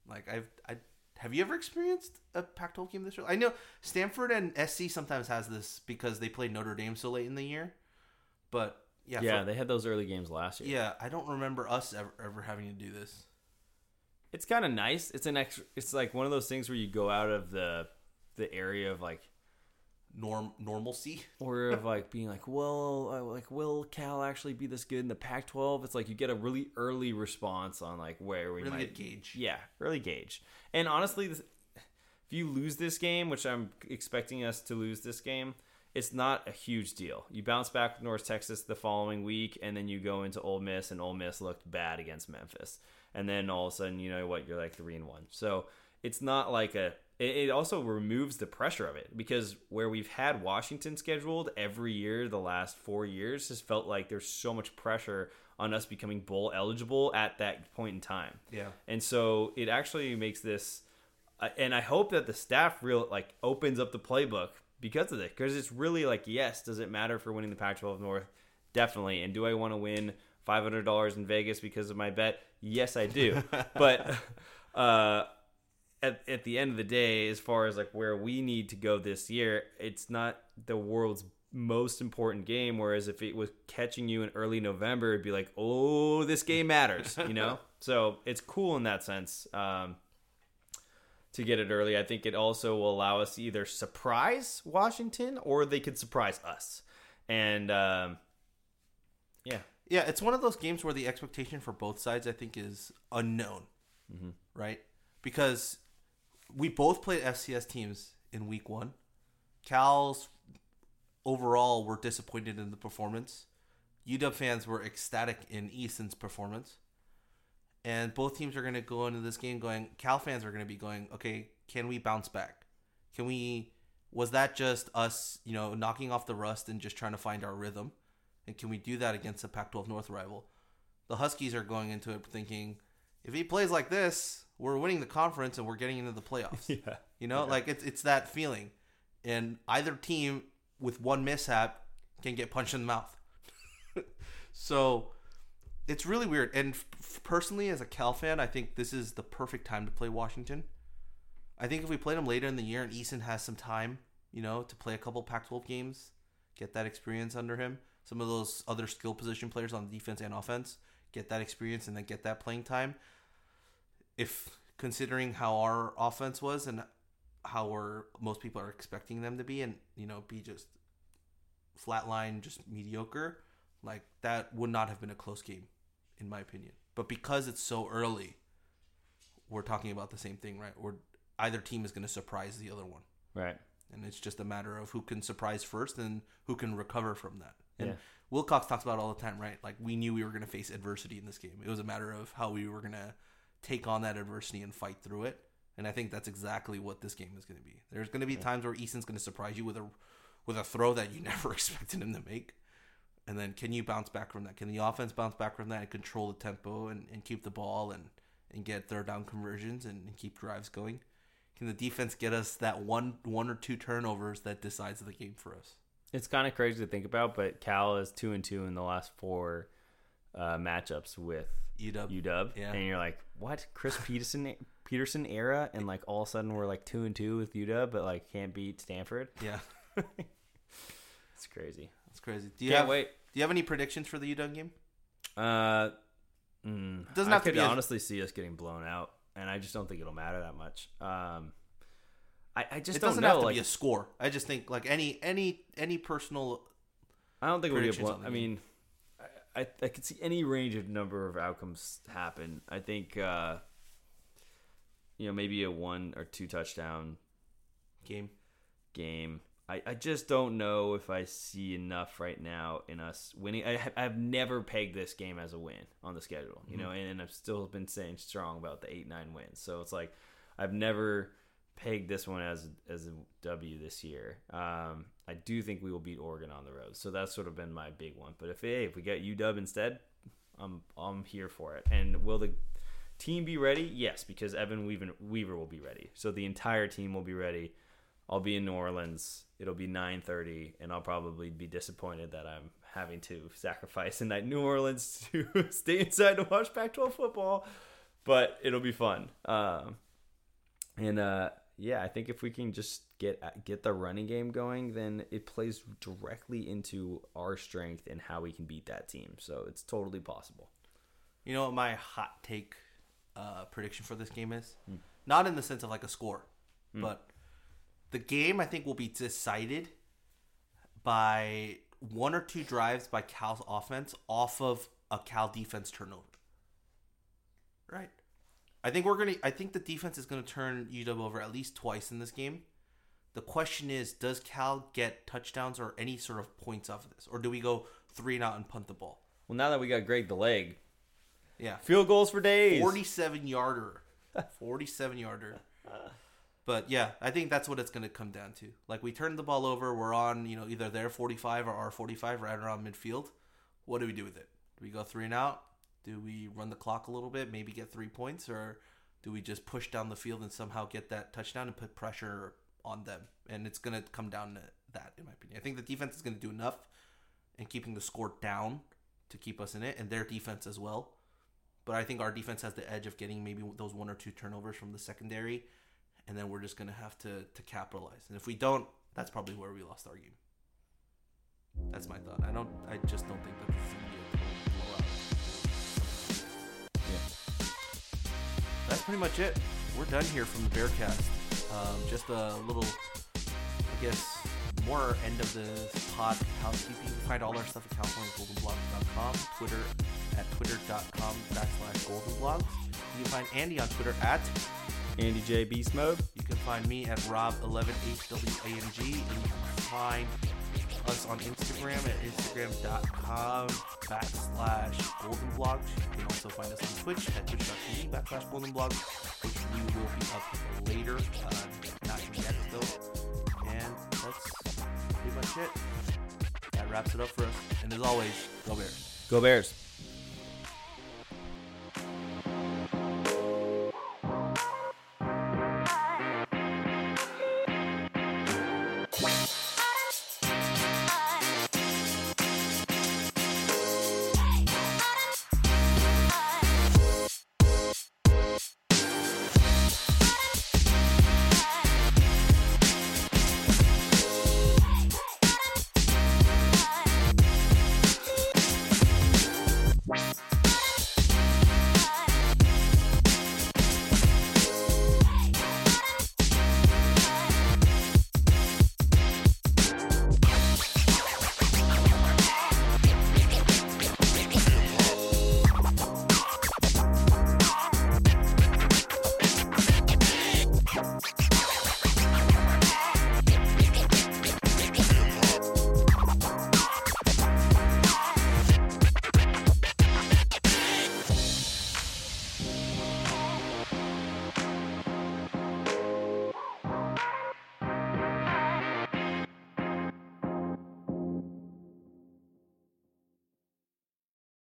A: Like I've I have you ever experienced a Pac-12 game this early? I know Stanford and SC sometimes has this because they play Notre Dame so late in the year. But yeah,
B: Yeah,
A: for-
B: they had those early games last year.
A: yeah, I don't remember us ever, ever having to do this.
B: it's kind of nice. It's an extra. It's like one of those things where you go out of the the area of like
A: Norm normalcy.
B: or of like being like, well, uh, like will Cal actually be this good in the Pac-12? It's like you get a really early response on like where we
A: Really
B: might
A: gauge.
B: Yeah, early gauge. And honestly, this, if you lose this game, which I'm expecting us to lose this game, it's not a huge deal. You bounce back with North Texas the following week, and then you go into Ole Miss, and Ole Miss looked bad against Memphis, and then all of a sudden, you know what, you're like three and one. So it's not like a. It it also removes the pressure of it because where we've had Washington scheduled every year the last four years has felt like there's so much pressure on us becoming bowl eligible at that point in time.
A: Yeah.
B: And so it actually makes this, uh, and I hope that the staff real like opens up the playbook because of it. Because it's really like, yes, does it matter for winning the Pac-12 North? Definitely. And do I want to win five hundred dollars in Vegas because of my bet? Yes, I do. but uh, at at the end of the day, as far as like where we need to go this year, it's not the world's most important game. Whereas if it was catching you in early November, it'd be like, oh, this game matters, you know. so it's cool in that sense um, to get it early. I think it also will allow us to either surprise Washington or they could surprise us. And um, yeah,
A: Yeah, it's one of those games where the expectation for both sides, I think, is unknown, right? Because we both played FCS teams in week one. Cal's overall were disappointed in the performance. UW fans were ecstatic in Eason's performance. And both teams are going to go into this game going, Cal fans are going to be going, okay, can we bounce back? Can we, was that just us, you know, knocking off the rust and just trying to find our rhythm? And can we do that against a Pac 12 North rival? The Huskies are going into it thinking, if he plays like this, we're winning the conference and we're getting into the playoffs.
B: Yeah.
A: You know, like it's, it's that feeling. And either team with one mishap can get punched in the mouth. so it's really weird. And f- personally, as a Cal fan, I think this is the perfect time to play Washington. I think if we played them later in the year and Eason has some time, you know, to play a couple Pac 12 games, get that experience under him, some of those other skill position players on defense and offense, get that experience and then get that playing time. If considering how our offense was and how we're, most people are expecting them to be, and, you know, be just flatline, just mediocre, like that would not have been a close game, in my opinion. But because it's so early, we're talking about the same thing, right? Or either team is going to surprise the other one,
B: right.
A: and it's just a matter of who can surprise first and who can recover from that. And
B: Yeah.
A: Wilcox talks about it all the time, right? Like we knew we were going to face adversity in this game. It was a matter of how we were going to take on that adversity and fight through it. And I think that's exactly what this game is going to be. There's going to be times where Eason's going to surprise you with a with a throw that you never expected him to make. And then can you bounce back from that? Can the offense bounce back from that and control the tempo and, and keep the ball and, and get third down conversions and, and keep drives going? Can the defense get us that one one or two turnovers that decides the game for us?
B: It's kind of crazy to think about, but Cal is two and two in the last four uh, matchups with
A: UW.
B: UW,
A: Yeah.
B: and you're like, what? Chris Petersen Petersen era, and like all of a sudden we're like two and two with UW, but like can't beat Stanford.
A: Yeah,
B: It's crazy.
A: It's crazy. Do you
B: Can't
A: have
B: wait.
A: Do you have any predictions for the UW game?
B: Uh, mm,
A: doesn't
B: I
A: have to
B: could
A: be as-
B: honestly see us getting blown out, and I just don't think it'll matter that much. Um, I, I just
A: It
B: don't
A: doesn't
B: know.
A: have to
B: like,
A: be a score. I just think like any any any personal.
B: I don't think we'll get
A: predictions
B: blown.
A: on the
B: I
A: game.
B: mean, I, I could see any range of number of outcomes happen. I think, uh, you know, maybe a one or two touchdown
A: Game.
B: game. I, I just don't know if I see enough right now in us winning. I, I've never pegged this game as a win on the schedule, you know, and, and I've still been saying strong about the eight nine wins. So it's like I've never pegged this one as as a W this year. Um, I do think we will beat Oregon on the road, so that's sort of been my big one. But if hey, if we get UW instead, I'm I'm here for it. And will the team be ready? Yes, because Evan Weaver, will be ready. So the entire team will be ready. I'll be in New Orleans. It'll be 9:30, and I'll probably be disappointed that I'm having to sacrifice a night in New Orleans to stay inside to watch Pac-12 football. But it'll be fun. Um, and uh, yeah, I think if we can just get get the running game going, then it plays directly into our strength and how we can beat that team. So it's totally possible.
A: You know what my hot take uh, prediction for this game is? Not in the sense of like a score, but the game I think will be decided by one or two drives by Cal's offense off of a Cal defense turnover. Right. I think we're gonna. I think the defense is gonna turn UW over at least twice in this game. The question is, does Cal get touchdowns or any sort of points off of this, or do we go three and out and punt the ball?
B: Well, now that we got Greg the leg,
A: Yeah,
B: field goals for days.
A: 47 yarder. 47 yarder. But yeah i think that's what it's going to come down to. Like we turn the ball over we're on you know either their 45 or our 45 right around midfield. What do we do with it? Do we go three and out? Do we run the clock a little bit maybe get three points? Or do we just push down the field and somehow get that touchdown and put pressure on them and it's going to come down to that in my opinion i think the defense is going to do enough in keeping the score down to keep us in it and their defense as well but I think our defense has the edge of getting maybe those one or two turnovers from the secondary, and then we're just gonna have to to capitalize. And if we don't, that's probably where we lost our game. That's my thought. I don't. I just don't think that this is gonna be a blowout. That's pretty much it. We're done here from the Bearcast. Um, just a little, I guess, more end of the pod housekeeping. You can find all our stuff at CaliforniaGoldenBlogs.com, Twitter at twitter.com backslash goldenblogs. You can find Andy on Twitter at,
B: Andy J Beast Mode.
A: you can find me at Rob11HWAMG, and you can find us on Instagram at instagram.com backslash goldenblogs. You can also find us on Twitch at twitch.tv backslash goldenblogs, which we will be up later, uh, not yet though. And that's pretty much it. That wraps it up for us. And as always, go Bears.
B: Go Bears.